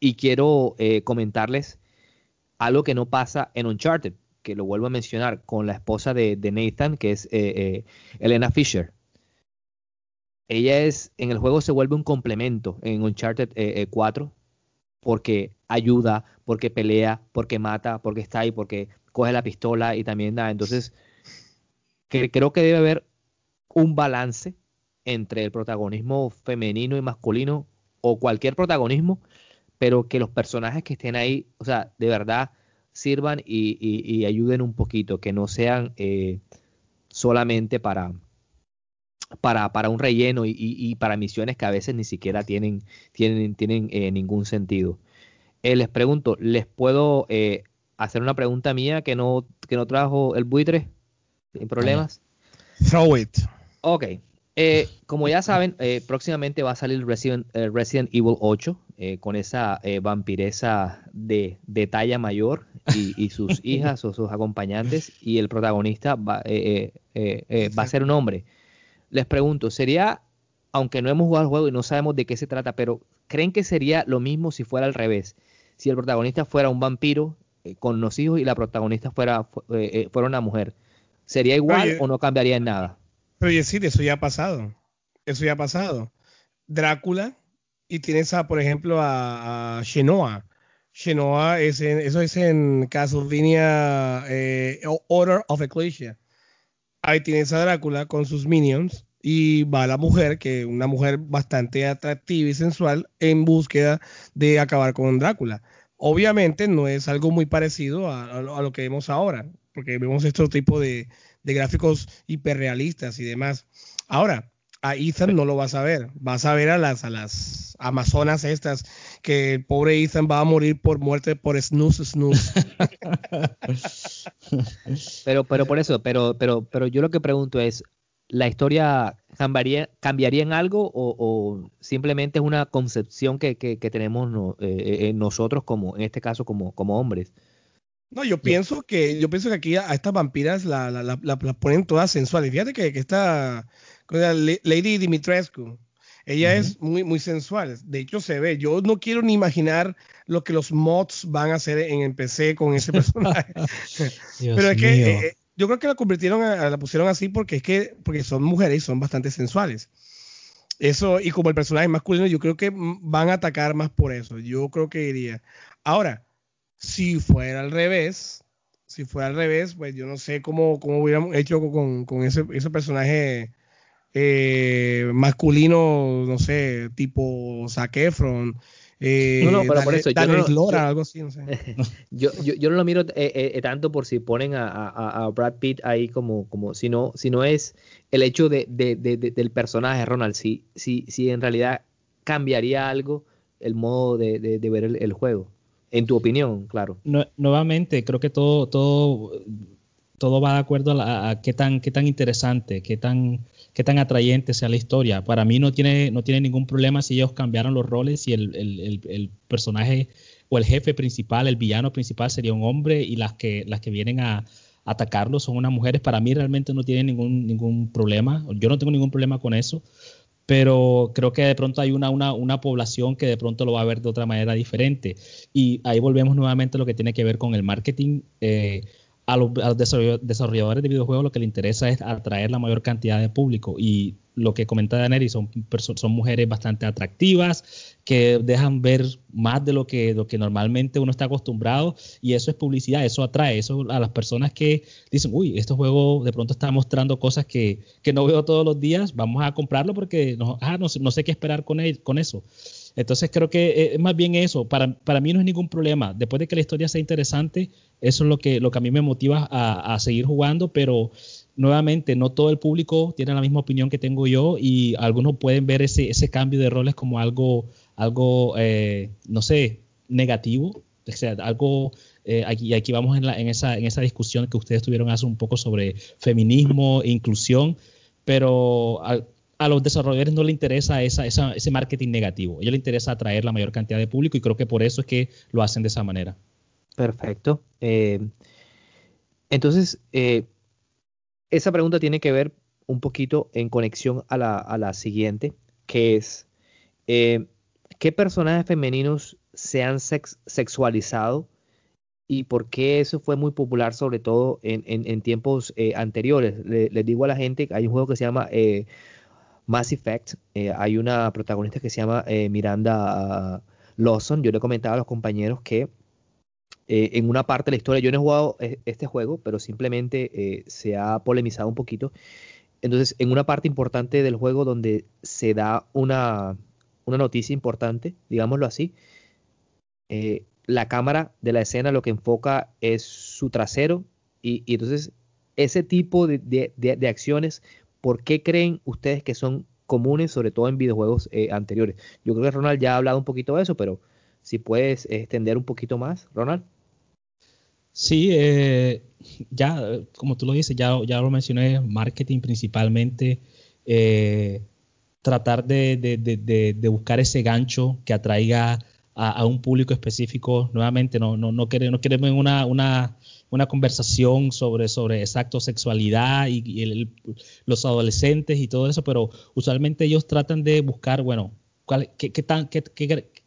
Y quiero eh, comentarles algo que no pasa en Uncharted, que lo vuelvo a mencionar, con la esposa de, Nathan, que es Elena Fisher. Ella es, en el juego se vuelve un complemento en Uncharted 4, porque ayuda, porque pelea, porque mata, porque está ahí, porque coge la pistola y también da. Entonces, creo que debe haber un balance entre el protagonismo femenino y masculino o cualquier protagonismo, pero que los personajes que estén ahí, o sea, de verdad sirvan y, ayuden un poquito, que no sean eh, solamente para, para, para, un relleno y, para misiones que a veces ni siquiera tienen, tienen, tienen eh, ningún sentido. Eh, les pregunto, ¿les puedo hacer una pregunta mía que no, que no trajo el buitre? ¿Sin problemas? Throw it. Ok. Eh, como ya saben, eh, próximamente va a salir Resident, eh, Evil 8 con esa vampiresa de, talla mayor y, sus [laughs] hijas o sus acompañantes y el protagonista va, va, a ser un hombre. Les pregunto, ¿sería, aunque no hemos jugado el juego y no sabemos de qué se trata, pero creen que sería lo mismo si fuera al revés? Si el protagonista fuera un vampiro con los hijos y la protagonista fuera, fuera una mujer, ¿sería igual o no cambiaría en nada? Pero decir, eso ya ha pasado. Eso ya ha pasado. Drácula, y tienes a, por ejemplo, a, a Shenoa. Es en, eso es en Castlevania eh, Order of Ecclesia. Ahí tienes a Drácula con sus minions y va la mujer, que una mujer bastante atractiva y sensual, en búsqueda de acabar con Drácula. Obviamente no es algo muy parecido a, lo que vemos ahora, porque vemos este tipo de, de gráficos hiperrealistas y demás. Ahora, a Ethan no lo vas a ver, vas a ver a las, a las amazonas estas, que el pobre Ethan va a morir por muerte por snooze, snooze. [laughs] pero, pero por eso, pero, pero, pero yo lo que pregunto es, ¿la historia cambiaría, cambiaría en algo o, simplemente es una concepción que, tenemos eh, eh, nosotros como, en este caso, como, como hombres? No, yo pienso que, yo pienso que aquí a, estas vampiras la, la, ponen todas sensuales. Fíjate que, que esta Lady Dimitrescu, ella es muy, muy sensual. De hecho, se ve. Yo no quiero ni imaginar lo que los mods van a hacer en el PC con ese [laughs] personaje. Pero es que eh, yo creo que la convirtieron, la pusieron así porque es que porque son mujeres y son bastante sensuales. Eso, y como el personaje masculino, yo creo que van a atacar más por eso. Yo creo que iría. Ahora, si fuera al revés, si fuera al revés, pues yo no sé cómo, cómo hubiéramos hecho con, con ese, ese personaje eh, masculino, no sé, tipo Zac Efron. Eh, no, no, pero por eso yo no, algo así, no sé. [laughs] yo, yo, yo, no lo miro eh, eh, tanto por si ponen a, a, a, Brad Pitt ahí como, como si no, si no es el hecho de, de, de, del personaje Ronald, si, si, si en realidad cambiaría algo el modo de, ver el, el, juego. En tu opinión, claro. nuevamente, creo que todo, todo, todo va de acuerdo a, qué tan, qué tan interesante, qué tan, qué tan atrayente sea la historia. Para mí no tiene, no tiene ningún problema si ellos cambiaron los roles y el, el, el, personaje o el jefe principal, el villano principal sería un hombre y las que, las que vienen a, atacarlo son unas mujeres. Para mí realmente no tiene ningún, ningún problema. Yo no tengo ningún problema con eso pero creo que de pronto hay una, una, una, población que de pronto lo va a ver de otra manera diferente. Y ahí volvemos nuevamente a lo que tiene que ver con el marketing. Eh, a los, desarrolladores de videojuegos lo que les interesa es atraer la mayor cantidad de público y lo que comenta Daneri son, son mujeres bastante atractivas que dejan ver más de lo que, lo que normalmente uno está acostumbrado y eso es publicidad, eso atrae eso a las personas que dicen, uy, este juego de pronto está mostrando cosas que, que no veo todos los días, vamos a comprarlo porque no, ah, no, no sé qué esperar con, con eso. Entonces creo que eh, es más bien eso. Para, para mí no es ningún problema. Después de que la historia sea interesante, eso es lo que, lo que a mí me motiva a, seguir jugando, pero nuevamente no todo el público tiene la misma opinión que tengo yo y algunos pueden ver ese, ese cambio de roles como algo, algo eh, no sé, negativo. O sea, algo, eh, aquí, aquí vamos en, la, en, esa, en esa discusión que ustedes tuvieron hace un poco sobre feminismo e inclusión, pero a los desarrolladores no les interesa ese marketing negativo. A ellos les interesa atraer la mayor cantidad de público y creo que por eso es que lo hacen de esa manera. Perfecto. Eh, entonces, eh, esa pregunta tiene que ver un poquito en conexión a la, siguiente, que es, eh, ¿qué personajes femeninos se han sexualizado y por qué eso fue muy popular, sobre todo en, tiempos anteriores? les digo a la gente, hay un juego que se llama Mass Effect, eh, hay una protagonista que se llama eh, Miranda Lawson. Yo le comentaba a los compañeros que eh, en una parte de la historia, yo no he jugado este juego, pero simplemente se ha polemizado un poquito. Entonces, en una parte importante del juego donde se da una, una noticia importante, digámoslo así, la cámara de la escena lo que enfoca es su trasero y, entonces ese tipo de, de acciones ¿por qué creen ustedes que son comunes, sobre todo en videojuegos eh, anteriores? Yo creo que Ronald ya ha hablado un poquito de eso, pero si puedes extender un poquito más, Ronald. Sí, eh, ya, como tú lo dices, ya, ya lo mencioné, marketing principalmente, eh, tratar de, buscar ese gancho que atraiga a, un público específico. Nuevamente, no, no, no, queremos, no queremos una, una una conversación sobre, sobre exacto sexualidad y, los adolescentes y todo eso, pero usualmente ellos tratan de buscar, bueno, cuál, qué, tan, qué,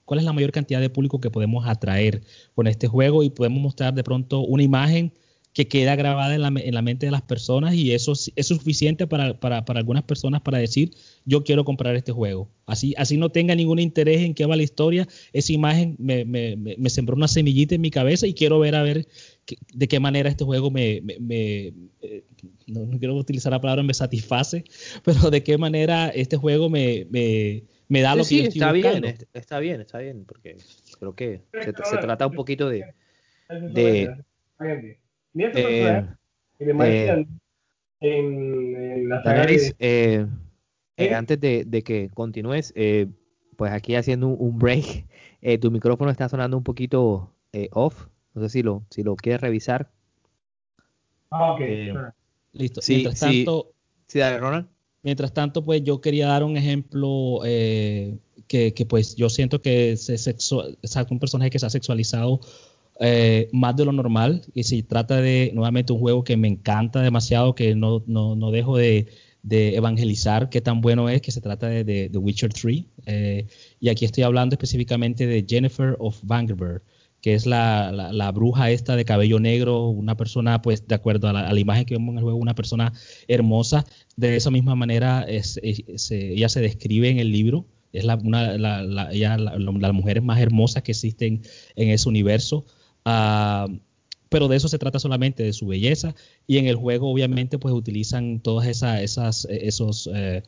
cuál es la mayor cantidad de público que podemos atraer con este juego y podemos mostrar de pronto una imagen que queda grabada en la, en la, mente de las personas y eso es suficiente para, para, para, algunas personas para decir yo quiero comprar este juego. Así, así no tenga ningún interés en qué va la historia, esa imagen me, me, me, sembró una semillita en mi cabeza y quiero ver a ver de qué manera este juego me, me eh, no, quiero utilizar la palabra me satisface, [laughs] pero de qué manera este juego me, da lo que yo estoy está bien, está bien, está bien, porque Creo que se, trata un poquito de... de eh, eh, en, la Daenerys, eh, antes de, que continúes, pues aquí haciendo un, break, [laughs] tu micrófono está sonando un poquito off. No sé si lo, si lo quieres revisar. Ah, ok. Listo. mientras tanto, sí, dale, Ronald. Mientras tanto, pues yo quería dar un ejemplo que, que, pues yo siento que se un personaje que se ha sexualizado eh, más de lo normal y si trata de nuevamente un juego que me encanta demasiado, que no, no, no dejo de, de, evangelizar qué tan bueno es, que se trata de, The Witcher 3. Eh, y aquí estoy hablando específicamente de Jennifer of Vangerberg que es la, la, bruja esta de cabello negro, una persona, pues de acuerdo a la, imagen que vemos en el juego, una persona hermosa. De esa misma manera es, ella se describe en el libro. Es la, una, la, las mujeres más hermosas que existen en ese universo. Ah, pero de eso se trata solamente, de su belleza. Y en el juego, obviamente, pues utilizan todos esa, esas, esos, eh,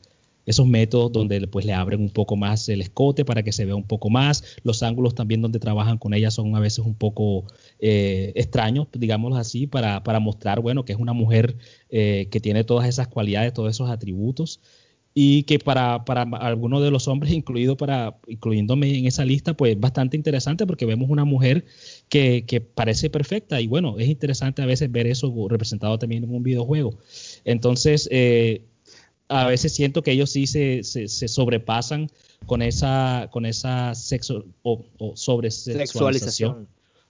esos métodos donde pues le abren un poco más el escote para que se vea un poco más. Los ángulos también donde trabajan con ella son a veces un poco eh, extraños, digámoslo así, para, para, mostrar, bueno, que es una mujer eh, que tiene todas esas cualidades, todos esos atributos y que para, para algunos de los hombres, [laughs] incluido para, incluyéndome en esa lista, pues bastante interesante porque vemos una mujer que, que, parece perfecta y bueno, es interesante a veces ver eso representado también en un videojuego. Entonces, eh, a veces siento que ellos sí se, se, sobrepasan con esa, con esa sexo o, o sobre sexualización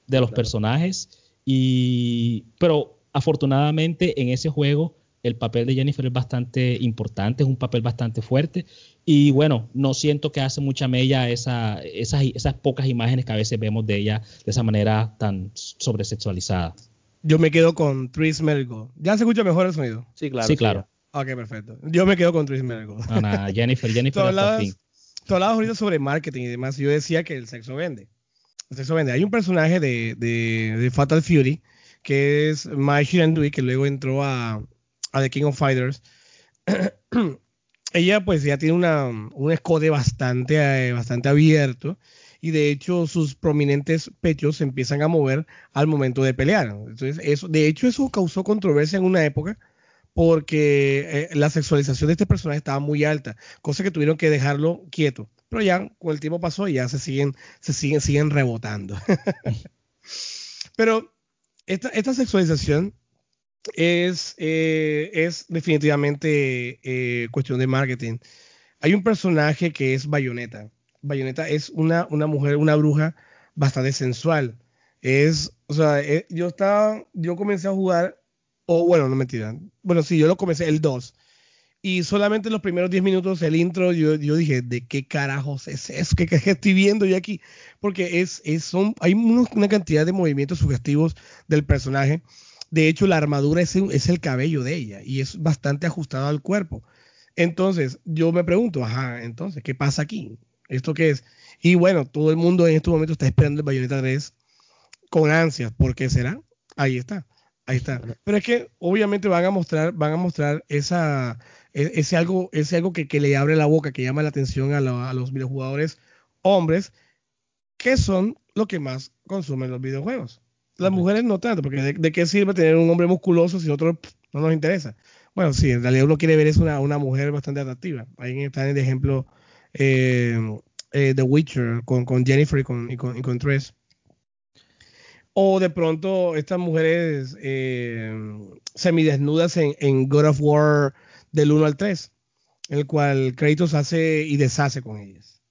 de los personajes y, pero afortunadamente en ese juego el papel de Jennifer es bastante importante, es un papel bastante fuerte. Y bueno, no siento que hace mucha mella esa, esas, esas pocas imágenes que a veces vemos de ella de esa manera tan sobresexualizada. Yo me quedo con Tris Mergo. ¿Ya se escucha mejor el sonido? Sí, claro. Sí, claro. Ok, perfecto. Yo me quedo con Tris Mergo. [laughs] Jennifer, Jennifer. tú, hablabas, tú hablabas ahorita sobre marketing y demás. Yo decía que el sexo vende. El sexo vende. Hay un personaje de, de, Fatal Fury que es Mai Shirandui, que luego entró a, a The King of Fighters, [clears throat] ella pues ya tiene una, un escote bastante, eh, bastante abierto y de hecho sus prominentes pechos se empiezan a mover al momento de pelear. Entonces, eso, de hecho eso causó controversia en una época porque eh, la sexualización de este personaje estaba muy alta, cosa que tuvieron que dejarlo quieto. Pero ya con el tiempo pasó y ya se siguen, se siguen, siguen rebotando. [laughs] Pero esta, esta sexualización es, eh, es definitivamente eh, cuestión de marketing. Hay un personaje que es Bayonetta. Bayonetta es una, una mujer, una bruja bastante sensual. Es, o sea, eh, yo estaba, yo comencé a jugar, o bueno, no mentira. Bueno, sí, yo lo comencé el 2. Y solamente los primeros 10 minutos del intro, yo, yo, dije, ¿de qué carajos es eso? ¿Qué, estoy viendo yo aquí? Porque es, es son, hay una cantidad de movimientos sugestivos del personaje de hecho, la armadura es, es el cabello de ella y es bastante ajustado al cuerpo. Entonces, yo me pregunto, ajá, entonces, ¿qué pasa aquí? ¿Esto qué es? Y bueno, todo el mundo en este momento está esperando el Bayonetta 3 con ansias. ¿Por qué será? Ahí está, ahí está. Pero es que obviamente van a mostrar, van a mostrar esa, e, ese algo, ese algo que, le abre la boca, que llama la atención a, a los videojugadores hombres, que son lo que más consumen los videojuegos. Las mujeres no tanto, porque de, qué sirve tener un hombre musculoso si otro no nos interesa? Bueno, sí, en realidad uno quiere ver es una, una mujer bastante atractiva. Ahí está el ejemplo eh, eh, The Witcher con, con Jennifer y con, y con, y con Tress. O de pronto estas mujeres eh, semidesnudas en, God of War del 1 al 3, en el cual Kratos hace y deshace con ellas.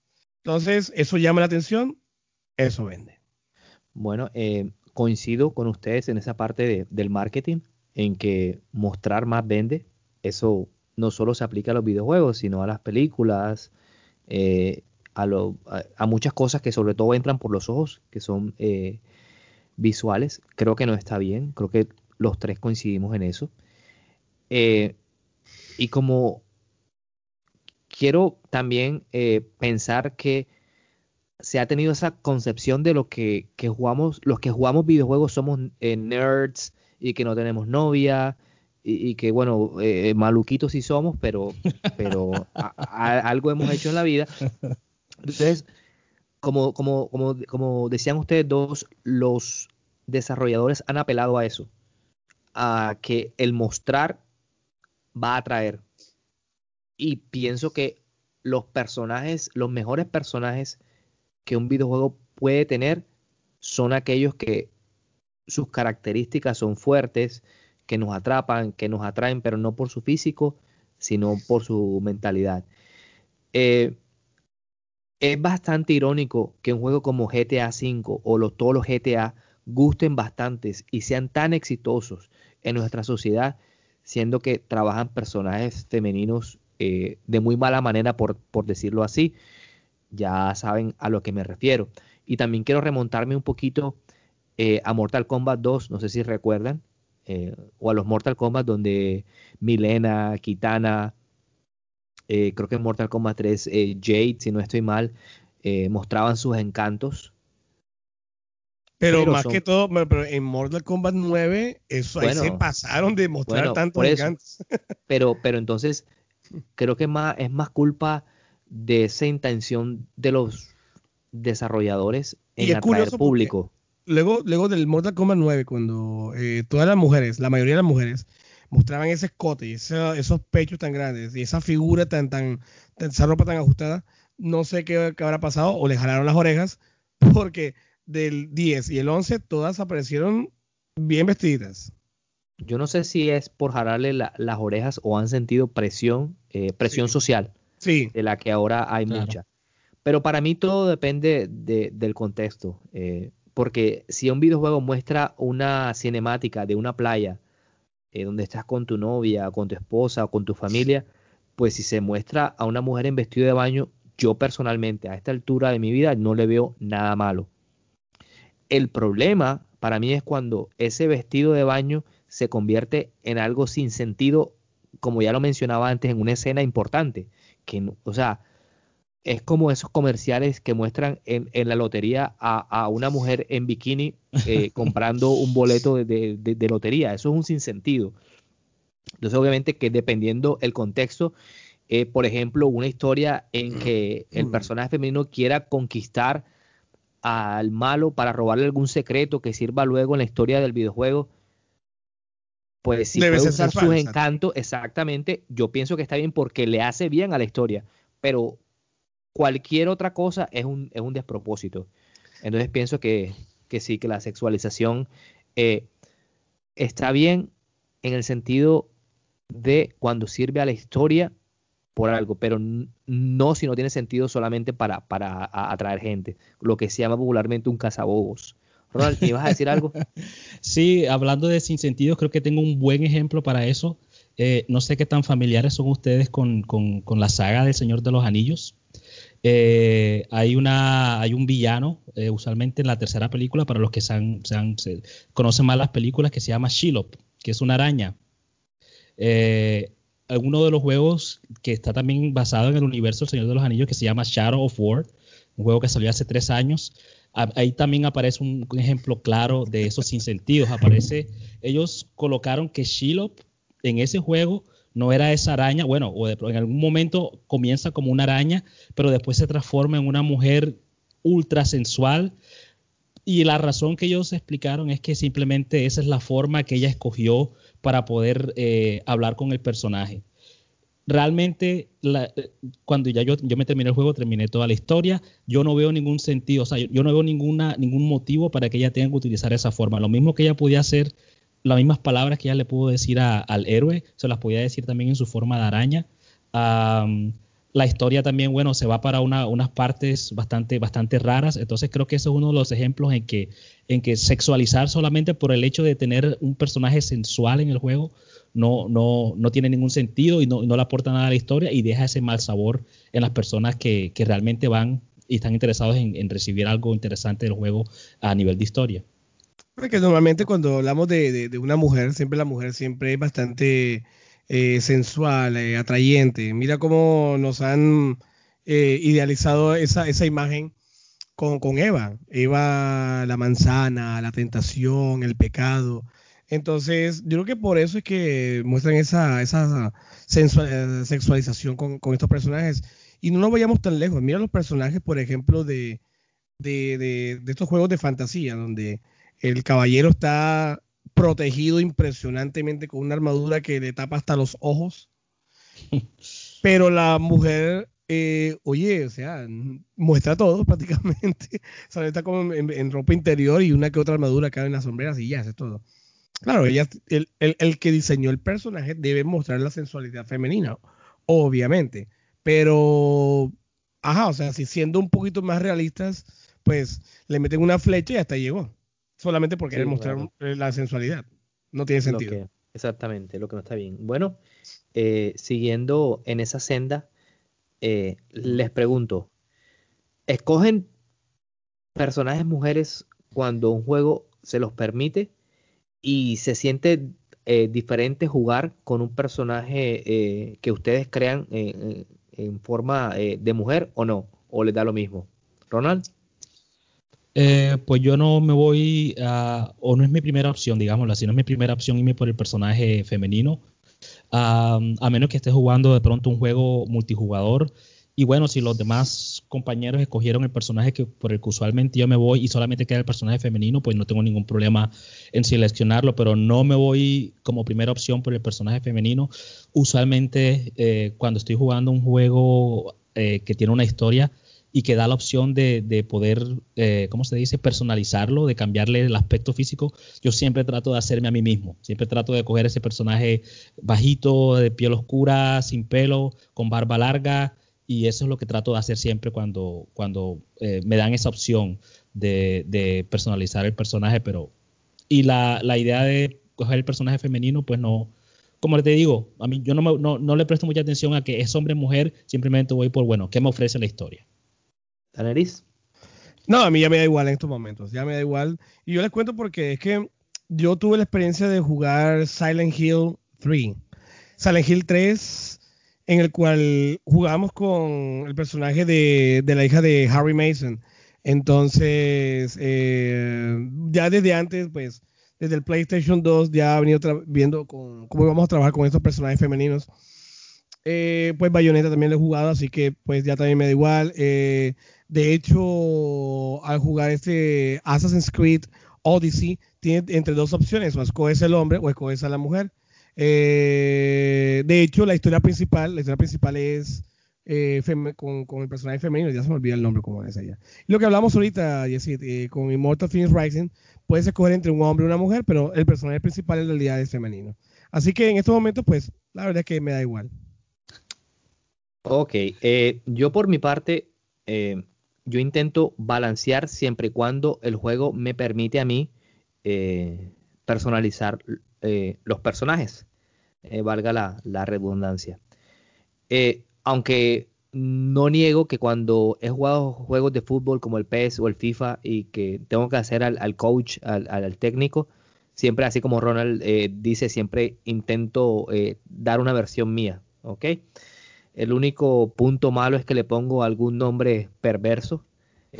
Entonces, eso llama la atención, eso vende. Bueno, eh, coincido con ustedes en esa parte del marketing, en que mostrar más vende. Eso no solo se aplica a los videojuegos, sino a las películas, eh, a, a, muchas cosas que sobre todo entran por los ojos, que son eh, visuales. Creo que no está bien, creo que los tres coincidimos en eso. Eh, y como quiero también pensar que se ha tenido esa concepción de lo que, jugamos, los que jugamos videojuegos somos eh, nerds y que no tenemos novia y, que bueno, eh, maluquitos sí somos, pero, pero algo hemos hecho en la vida. Entonces, como, como, como, como decían ustedes dos, los desarrolladores han apelado a eso, a que el mostrar va a atraer. Y pienso que los personajes, los mejores personajes que un videojuego puede tener son aquellos que sus características son fuertes, que nos atrapan, que nos atraen, pero no por su físico, sino por su mentalidad. Eh, es bastante irónico que un juego como GTA V o todos los GTA gusten bastantes y sean tan exitosos en nuestra sociedad, siendo que trabajan personajes femeninos eh, de muy mala manera, por, decirlo así. Ya saben a lo que me refiero. Y también quiero remontarme un poquito eh, a Mortal Kombat 2, no sé si recuerdan, eh, o a los Mortal Kombat donde Milena, Kitana, creo que en Mortal Kombat 3, Jade, si no estoy mal, mostraban sus encantos. Pero, más que todo, en Mortal Kombat 9, eso ahí se pasaron de mostrar tantos encantos. [laughs] pero, pero entonces, creo que más, es más culpa de esa intención de los desarrolladores en atraer público. Luego, luego del Mortal Kombat 9, cuando eh, todas las mujeres, la mayoría de las mujeres, mostraban ese escote y esos pechos tan grandes y esa figura tan, tan, esa ropa tan ajustada, no sé qué, qué habrá pasado, o le jalaron las orejas, porque del 10 y el 11 todas aparecieron bien vestidas. Yo no sé si es por jalarle las orejas o han sentido presión, eh, presión social, sí. de la que ahora hay mucha. Pero para mí todo depende del contexto, eh, porque si un videojuego muestra una cinemática de una playa eh, donde estás con tu novia, con tu esposa con tu familia, pues si se muestra a una mujer en vestido de baño, yo personalmente a esta altura de mi vida no le veo nada malo. El problema para mí es cuando ese vestido de baño se convierte en algo sin sentido, como ya lo mencionaba antes, en una escena importante. Que, o sea, es como esos comerciales que muestran en, la lotería a, una mujer en bikini eh, [laughs] comprando un boleto de, lotería. Eso es un sinsentido. Entonces, obviamente que dependiendo el contexto, eh, por ejemplo, una historia en que el personaje femenino quiera conquistar al malo para robarle algún secreto que sirva luego en la historia del videojuego, pues si puede usar sus encantos, exactamente, yo pienso que está bien porque le hace bien a la historia, pero cualquier otra cosa es un, es un despropósito. Entonces pienso que, que sí, que la sexualización eh, está bien en el sentido de cuando sirve a la historia por algo, pero no si no tiene sentido solamente para, para atraer gente, lo que se llama popularmente un cazabobos. Ronald, ¿ibas a decir algo? [laughs] sí, hablando de sinsentidos, creo que tengo un buen ejemplo para eso. Eh, no sé qué tan familiares son ustedes con, la saga del Señor de los Anillos. Eh, hay, una, hay un villano, eh, usualmente en la tercera película, para los que se, conocen más las películas, que se llama Shelob, que es una araña. uno de los juegos que está también basado en el universo del Señor de los Anillos, que se llama Shadow of War, un juego que salió hace tres años, ahí también aparece un, ejemplo claro de esos sinsentidos. Aparece, ellos colocaron que Shiloh en ese juego no era esa araña, bueno, o en algún momento comienza como una araña, pero después se transforma en una mujer ultra sensual. Y la razón que ellos explicaron es que simplemente esa es la forma que ella escogió para poder eh, hablar con el personaje realmente cuando ya yo, yo, me terminé el juego, terminé toda la historia, yo no veo ningún sentido, o sea, yo, no veo ninguna, ningún motivo para que ella tenga que utilizar esa forma. Lo mismo que ella podía hacer, las mismas palabras que ella le pudo decir al héroe, se las podía decir también en su forma de araña. la historia también, bueno, se va para unas partes bastante, bastante raras. Entonces creo que ese es uno de los ejemplos en que, en que sexualizar solamente por el hecho de tener un personaje sensual en el juego no, no, no tiene ningún sentido y no, no, le aporta nada a la historia y deja ese mal sabor en las personas que, que realmente van y están interesados en, recibir algo interesante del juego a nivel de historia. Porque normalmente cuando hablamos de, de, una mujer, siempre la mujer siempre es bastante eh, sensual, eh, atrayente. Mira cómo nos han eh, idealizado esa, esa imagen con, con Eva. Eva, la manzana, la tentación, el pecado. Entonces, yo creo que por eso es que muestran esa, esa eh, sexualización con, estos personajes. Y no nos vayamos tan lejos. Mira los personajes, por ejemplo, de, de, de, de estos juegos de fantasía, donde el caballero está protegido impresionantemente con una armadura que le tapa hasta los ojos. [laughs] Pero la mujer, eh, oye, o sea, muestra todo [laughs] prácticamente. O sea, está como en, en ropa interior y una que otra armadura cabe en las sombreras y ya, es todo. Claro, ella, el, el, el, que diseñó el personaje debe mostrar la sensualidad femenina, obviamente. Pero, ajá, o sea, si siendo un poquito más realistas, pues le meten una flecha y hasta llegó. Solamente porque sí, mostrar claro. la sensualidad. No tiene sentido. Que, exactamente, lo que no está bien. Bueno, eh, siguiendo en esa senda, eh, les pregunto, ¿escogen personajes mujeres cuando un juego se los permite y se siente eh, diferente jugar con un personaje eh, que ustedes crean eh, en forma de mujer o no? ¿O les da lo mismo? Ronald. Pues yo no me voy a, o no es mi primera opción, digámoslo así, no es mi primera opción irme por el personaje femenino, a, a menos que esté jugando de pronto un juego multijugador y bueno, si los demás compañeros escogieron el personaje que, por el que usualmente yo me voy y solamente queda el personaje femenino, pues no tengo ningún problema en seleccionarlo, pero no me voy como primera opción por el personaje femenino. Usualmente eh, cuando estoy jugando un juego eh, que tiene una historia y que da la opción de, de poder, eh, ¿cómo se dice?, personalizarlo, de cambiarle el aspecto físico, yo siempre trato de hacerme a mí mismo. Siempre trato de coger ese personaje bajito, de piel oscura, sin pelo, con barba larga y eso es lo que trato de hacer siempre cuando, cuando eh, me dan esa opción de, personalizar el personaje, pero y la, la, idea de coger el personaje femenino, pues no, como te digo, a mí yo no, me, no, no le presto mucha atención a que es hombre o mujer, simplemente voy por, bueno, ¿qué me ofrece la historia? ¿Daneris? No, a mí ya me da igual en estos momentos, ya me da igual. Y yo les cuento porque es que yo tuve la experiencia de jugar Silent Hill 3. Silent Hill 3 en el cual jugamos con el personaje de, de la hija de Harry Mason. Entonces, eh, ya desde antes, pues, desde el PlayStation 2 ya ha venido viendo con, cómo vamos a trabajar con estos personajes femeninos. Eh, pues Bayonetta también lo he jugado, así que pues ya también me da igual. Eh, de hecho, al jugar este Assassin's Creed Odyssey, tiene entre dos opciones, o escoges el hombre o escoges a la mujer. Eh, de hecho, la historia principal, la historia principal es eh, con, el personaje femenino, ya se me olvida el nombre como es ella. Lo que hablamos ahorita, Jessie, eh, con Immortal Phoenix Rising, puedes escoger entre un hombre y una mujer, pero el personaje principal en realidad es femenino. Así que en estos momentos, pues, la verdad es que me da igual. Ok, eh, yo por mi parte, eh, yo intento balancear siempre y cuando el juego me permite a mí eh, personalizar eh, los personajes, eh, valga la, redundancia. Aunque no niego que cuando he jugado juegos de fútbol como el PES o el FIFA y que tengo que hacer al, coach, al, al, técnico, siempre así como Ronald dice, siempre intento dar una versión mía, ¿ok? El único punto malo es que le pongo algún nombre perverso. Eh,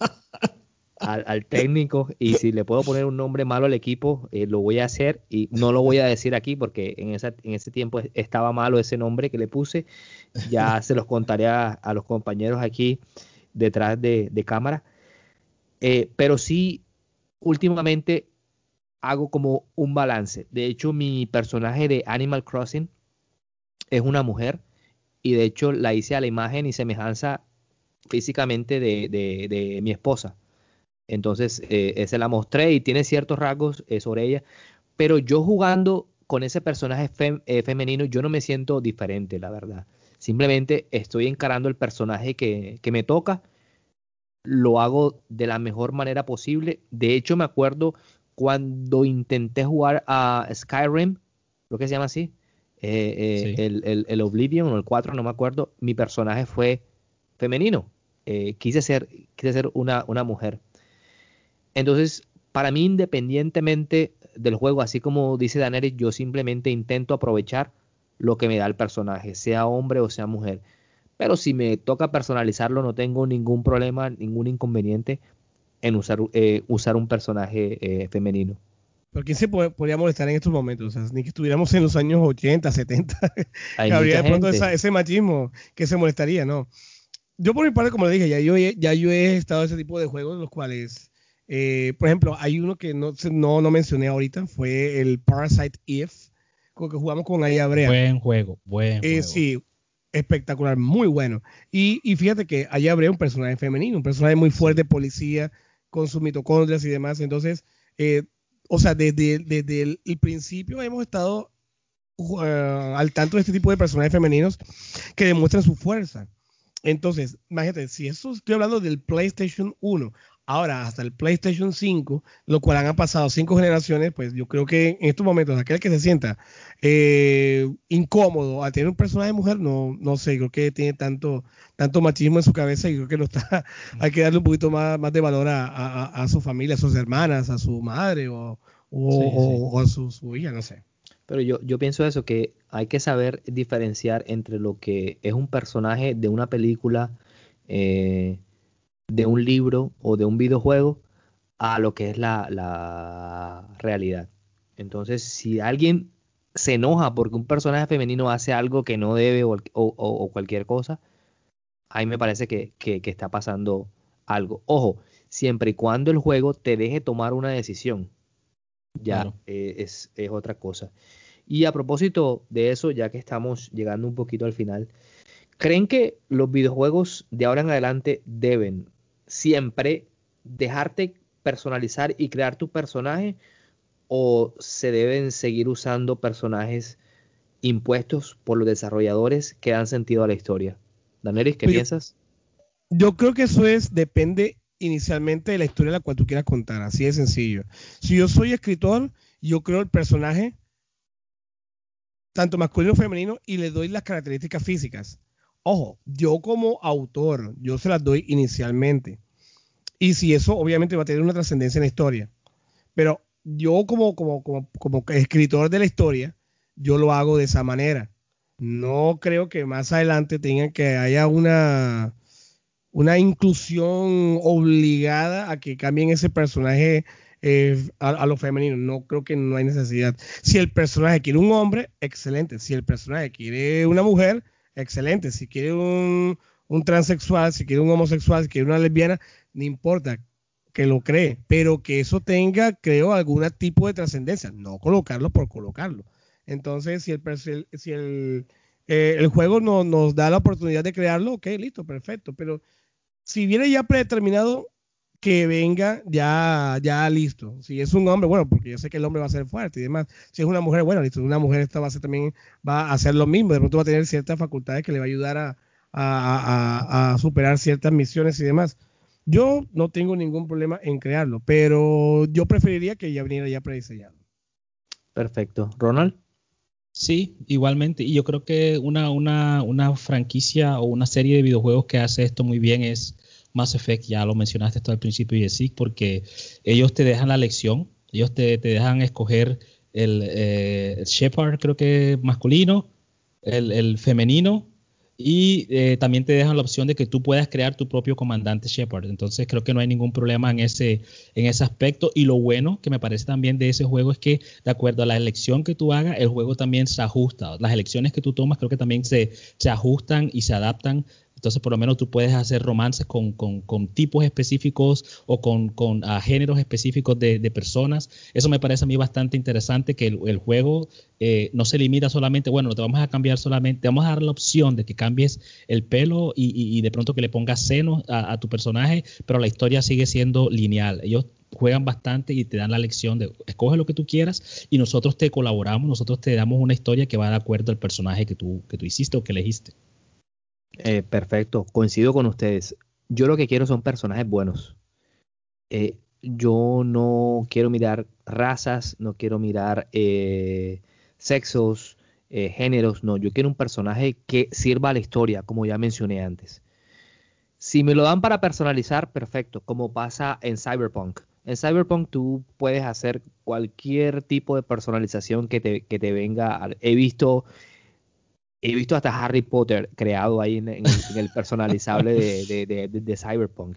[laughs] al, al, técnico y si le puedo poner un nombre malo al equipo, eh, lo voy a hacer y no lo voy a decir aquí porque en, esa, en ese tiempo estaba malo ese nombre que le puse. Ya se los contaré a, a los compañeros aquí detrás de, de cámara. Eh, pero sí, últimamente hago como un balance. De hecho, mi personaje de Animal Crossing es una mujer y de hecho la hice a la imagen y semejanza físicamente de, de, mi esposa. Entonces, eh, se la mostré y tiene ciertos rasgos eh, sobre ella. Pero yo jugando con ese personaje fem eh, femenino, yo no me siento diferente, la verdad. Simplemente estoy encarando el personaje que, que, me toca. Lo hago de la mejor manera posible. De hecho, me acuerdo cuando intenté jugar a Skyrim, lo que se llama así, sí. el, el, el, Oblivion o el 4, no me acuerdo. Mi personaje fue femenino. quise ser, quise ser una, una mujer. Entonces, para mí, independientemente del juego, así como dice Daenerys, yo simplemente intento aprovechar lo que me da el personaje, sea hombre o sea mujer. Pero si me toca personalizarlo, no tengo ningún problema, ningún inconveniente en usar, eh, usar un personaje eh, femenino. ¿Pero quién se podría molestar en estos momentos? O sea, ni que estuviéramos en los años 80, 70, [laughs] Hay que habría de pronto esa, ese machismo que se molestaría, ¿no? yo por mi parte, como le dije, ya yo, he- ya yo he estado en ese tipo de juegos, los cuales, eh, por ejemplo, hay uno que no, se- no, no mencioné ahorita, fue el Parasite Eve, con que jugamos con Aya Brea. Buen juego, buen Eh, juego. sí, espectacular, muy bueno. Y, y fíjate que allá habría un personaje femenino, un personaje muy fuerte, policía, con sus mitocondrias y demás. Entonces, eh, o sea, desde, el, principio hemos estado uh, al tanto de este tipo de personajes femeninos que demuestran su fuerza. Entonces, imagínate, si eso estoy hablando del PlayStation 1, ahora hasta el PlayStation 5, lo cual han pasado cinco generaciones, pues yo creo que en estos momentos aquel que se sienta eh, incómodo al tener un personaje de mujer, no, no sé, creo que tiene tanto, tanto machismo en su cabeza y creo que no está, [laughs] hay que darle un poquito más, más de valor a, a- a su familia, a sus hermanas, a su madre o, o, Sí, sí. o- o a su, su hija, no sé. Pero yo, yo pienso eso, que hay que saber diferenciar entre lo que es un personaje de una película, eh, de un libro o de un videojuego, a lo que es la, la realidad. Entonces, si alguien se enoja porque un personaje femenino hace algo que no debe o, o- cualquier cosa, ahí me parece que, que- que está pasando algo. Ojo, siempre y cuando el juego te deje tomar una decisión, ya Claro. eh, es, es otra cosa. Y a propósito de eso, ya que estamos llegando un poquito al final, ¿creen que los videojuegos de ahora en adelante deben siempre dejarte personalizar y crear tu personaje o se deben seguir usando personajes impuestos por los desarrolladores que dan sentido a la historia? Daneris, ¿qué Pues yo- piensas? Yo creo que eso es, depende inicialmente de la historia la cual tú quieras contar, así de sencillo. Si yo soy escritor, yo creo el personaje, tanto masculino como femenino, y le doy las características físicas. Ojo, yo como autor, yo se las doy inicialmente. Y si eso obviamente va a tener una trascendencia en la historia. Pero yo como, como, como, como escritor de la historia, yo lo hago de esa manera. No creo que más adelante tenga que haya una, una inclusión obligada a que cambien ese personaje eh, a, a lo femenino. No creo que no hay necesidad. Si el personaje quiere un hombre, excelente. Si el personaje quiere una mujer, excelente. Si quiere un, un transexual, si quiere un homosexual, si quiere una lesbiana, no importa que lo cree, pero que eso tenga, creo, algún tipo de trascendencia, no colocarlo por colocarlo. Entonces, si el, si el, eh, el juego no, nos da la oportunidad de crearlo, ok, listo, perfecto, pero si viene ya predeterminado, que venga ya, ya listo. Si es un hombre, bueno, porque yo sé que el hombre va a ser fuerte y demás. Si es una mujer, bueno, listo, una mujer esta va a ser también, va a hacer lo mismo, de pronto va a tener ciertas facultades que le va a ayudar a, a- a- a superar ciertas misiones y demás. Yo no tengo ningún problema en crearlo, pero yo preferiría que ya viniera ya prediseñado. Perfecto. Ronald, Sí, igualmente. Y yo creo que una, una, una franquicia o una serie de videojuegos que hace esto muy bien es Mass Effect. Ya lo mencionaste esto al principio, Jessic, porque ellos te dejan la lección, ellos te, te dejan escoger el, eh, Shepard, creo que masculino, el, el femenino, y eh, también te dejan la opción de que tú puedas crear tu propio comandante Shepard. Entonces creo que no hay ningún problema en ese, en ese aspecto. Y lo bueno que me parece también de ese juego es que de acuerdo a la elección que tú hagas, el juego también se ajusta. Las elecciones que tú tomas creo que también se, se ajustan y se adaptan. Entonces, por lo menos tú puedes hacer romances con, tipos específicos o con, uh, géneros específicos de, personas. Eso me parece a mí bastante interesante, que el, juego eh, no se limita solamente, bueno, te vamos a cambiar solamente, te vamos a dar la opción de que cambies el pelo y, de pronto que le pongas senos a, a, tu personaje, pero la historia sigue siendo lineal. Ellos juegan bastante y te dan la lección de escoge lo que tú quieras y nosotros te colaboramos, nosotros te damos una historia que va de acuerdo al personaje que tú, que tú hiciste o que elegiste. Eh, perfecto, coincido con ustedes. Yo lo que quiero son personajes buenos. Eh, yo no quiero mirar razas, no quiero mirar eh, sexos, eh, géneros, no. Yo quiero un personaje que sirva a la historia, como ya mencioné antes. Si me lo dan para personalizar, perfecto, como pasa en Cyberpunk. En Cyberpunk tú puedes hacer cualquier tipo de personalización que te, que te venga. He visto he visto hasta Harry Potter creado ahí en, en, el, en el, personalizable [laughs] de, de, de, de, Cyberpunk.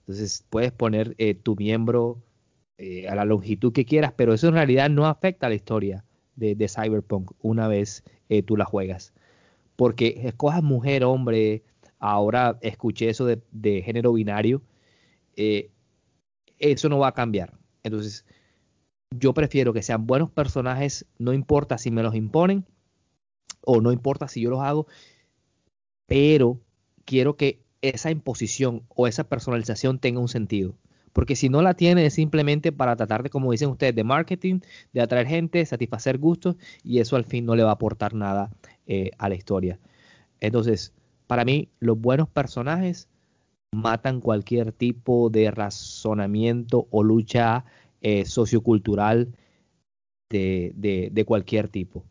Entonces puedes poner eh, tu miembro eh, a la longitud que quieras, pero eso en realidad no afecta a la historia de, Cyberpunk una vez eh, tú la juegas. Porque escojas mujer, hombre, ahora escuché eso de, género binario, eso no va a cambiar. Entonces, yo prefiero que sean buenos personajes, no importa si me los imponen o no importa si yo los hago, pero quiero que esa imposición o esa personalización tenga un sentido. Porque si no la tiene es simplemente para tratar de, como dicen ustedes, de marketing, de atraer gente, satisfacer gustos, y eso al fin no le va a aportar nada eh, a la historia. Entonces, para mí, los buenos personajes matan cualquier tipo de razonamiento o lucha eh, sociocultural de, cualquier tipo.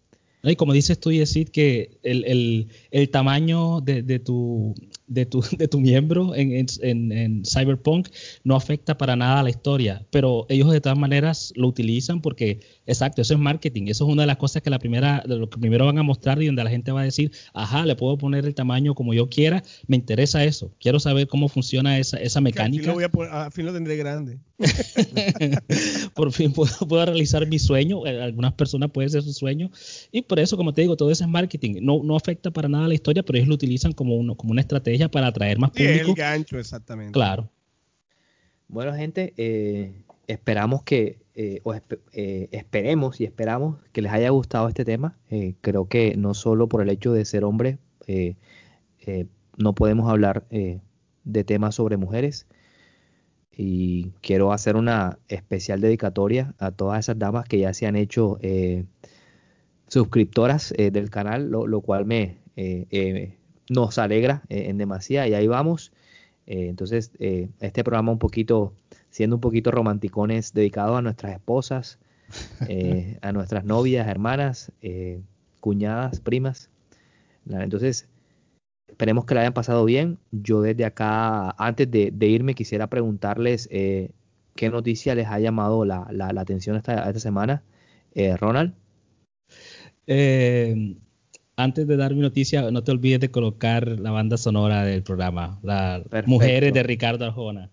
Y como dices tú, Yesid, que el, tamaño de, tu, de tu, [laughs] de tu miembro en, en, Cyberpunk no afecta para nada a la historia, pero ellos de todas maneras lo utilizan porque, exacto, eso es marketing, eso es una de las cosas que la primera, lo que primero van a mostrar y donde la gente va a decir, ajá, le puedo poner el tamaño como yo quiera, me interesa eso, quiero saber cómo funciona esa, esa mecánica. a, fin lo tendré grande. [laughs] por fin [laughs] puedo, realizar mi sueño, eh, algunas personas pueden ser su sueño, y por eso, como te digo, todo eso es marketing, no, no afecta para nada a la historia, pero ellos lo utilizan como, uno, como una estrategia para atraer más público. el gancho, exactamente. Claro. Bueno, gente, eh, esperamos que, eh, o eh, esperemos y esperamos que les haya gustado este tema. creo que no solo por el hecho de ser hombre, no podemos hablar de temas sobre mujeres. Y quiero hacer una especial dedicatoria a todas esas damas que ya se han hecho suscriptoras del canal, lo, lo cual me, nos alegra eh, en demasía y ahí vamos. Eh, entonces, eh, este programa un poquito, siendo un poquito romanticones, dedicado a nuestras esposas, [laughs] a nuestras novias, hermanas, cuñadas, primas. Entonces, esperemos que la hayan pasado bien. Yo desde acá, antes de, irme, quisiera preguntarles qué noticia les ha llamado la, atención esta, esta semana. Ronald. Antes de dar mi noticia, no te olvides de colocar la banda sonora del programa, las mujeres de Ricardo Arjona,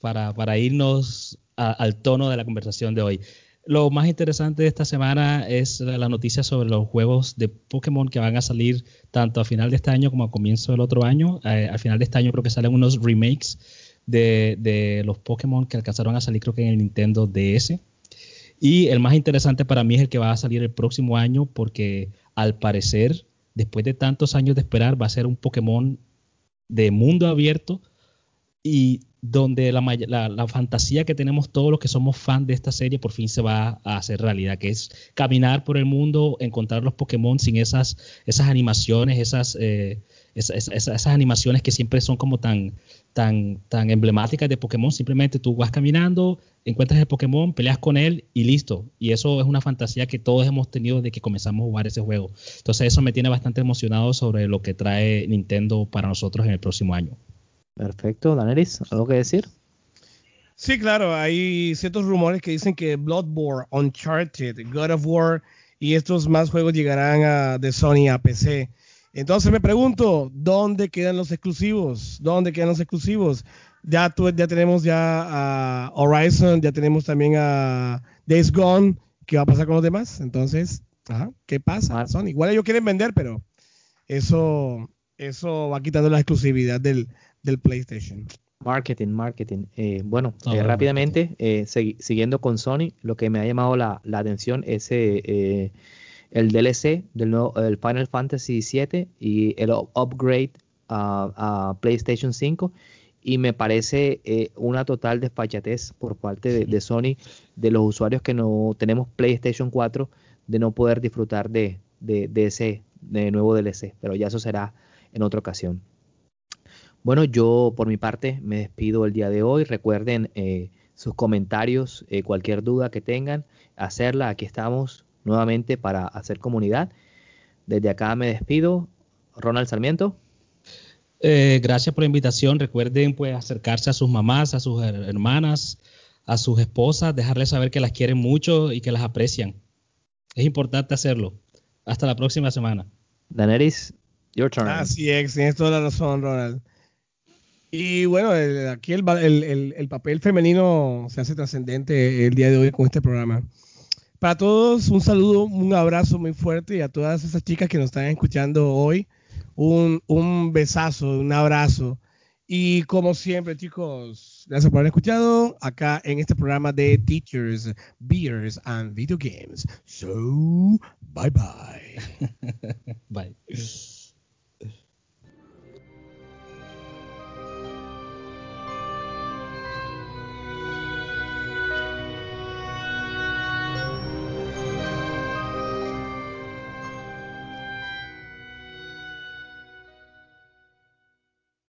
para, para irnos al tono de la conversación de hoy. Lo más interesante de esta semana es la noticia sobre los juegos de Pokémon que van a salir tanto a final de este año como a comienzo del otro año. Eh, al final de este año creo que salen unos remakes de, de los Pokémon que alcanzaron a salir creo que en el Nintendo DS. Y el más interesante para mí es el que va a salir el próximo año porque al parecer, después de tantos años de esperar, va a ser un Pokémon de mundo abierto y donde la, fantasía que tenemos todos los que somos fans de esta serie por fin se va a hacer realidad, que es caminar por el mundo, encontrar los Pokémon sin esas, esas animaciones, esas, eh, esas, animaciones que siempre son como tan, tan, tan emblemáticas de Pokémon. Simplemente tú vas caminando, encuentras el Pokémon, peleas con él y listo. Y eso es una fantasía que todos hemos tenido desde que comenzamos a jugar ese juego. Entonces eso me tiene bastante emocionado sobre lo que trae Nintendo para nosotros en el próximo año. Perfecto, Daneris, ¿algo que decir? Sí, claro, hay ciertos rumores que dicen que Bloodborne, Uncharted, God of War y estos más juegos llegarán a, de Sony a PC. Entonces me pregunto, ¿dónde quedan los exclusivos? ¿Dónde quedan los exclusivos? Ya, ya tenemos ya a Horizon, ya tenemos también a Days Gone. ¿Qué va a pasar con los demás? Entonces, ¿qué pasa? Sony, igual ellos quieren vender, pero eso, eso va quitando la exclusividad del, del PlayStation. Marketing, marketing. Eh, bueno, eh, rápidamente, eh, siguiendo con Sony, lo que me ha llamado la, atención es el DLC del nuevo, el Final Fantasy VII y el upgrade a, PlayStation 5 y me parece una total desfachatez por parte de, Sony de los usuarios que no tenemos PlayStation 4 de no poder disfrutar de, de, de ese nuevo DLC, pero ya eso será en otra ocasión. Bueno, yo por mi parte me despido el día de hoy. Recuerden eh, sus comentarios, eh, cualquier duda que tengan, hacerla. Aquí estamos nuevamente para hacer comunidad. Desde acá me despido. Ronald Sarmiento. Eh, gracias por la invitación. Recuerden pues acercarse a sus mamás, a sus hermanas, a sus esposas, dejarles saber que las quieren mucho y que las aprecian. Es importante hacerlo. Hasta la próxima semana. Daneris, your turn. Así es, tienes toda la razón, Ronald. Y bueno, aquí el, papel femenino se hace trascendente el día de hoy con este programa. Para todos, un saludo, un abrazo muy fuerte y a todas esas chicas que nos están escuchando hoy, un, un besazo, un abrazo. Y como siempre, chicos, gracias por haber escuchado acá en este programa de Teachers, Beers and Video Games. So, bye bye. [laughs]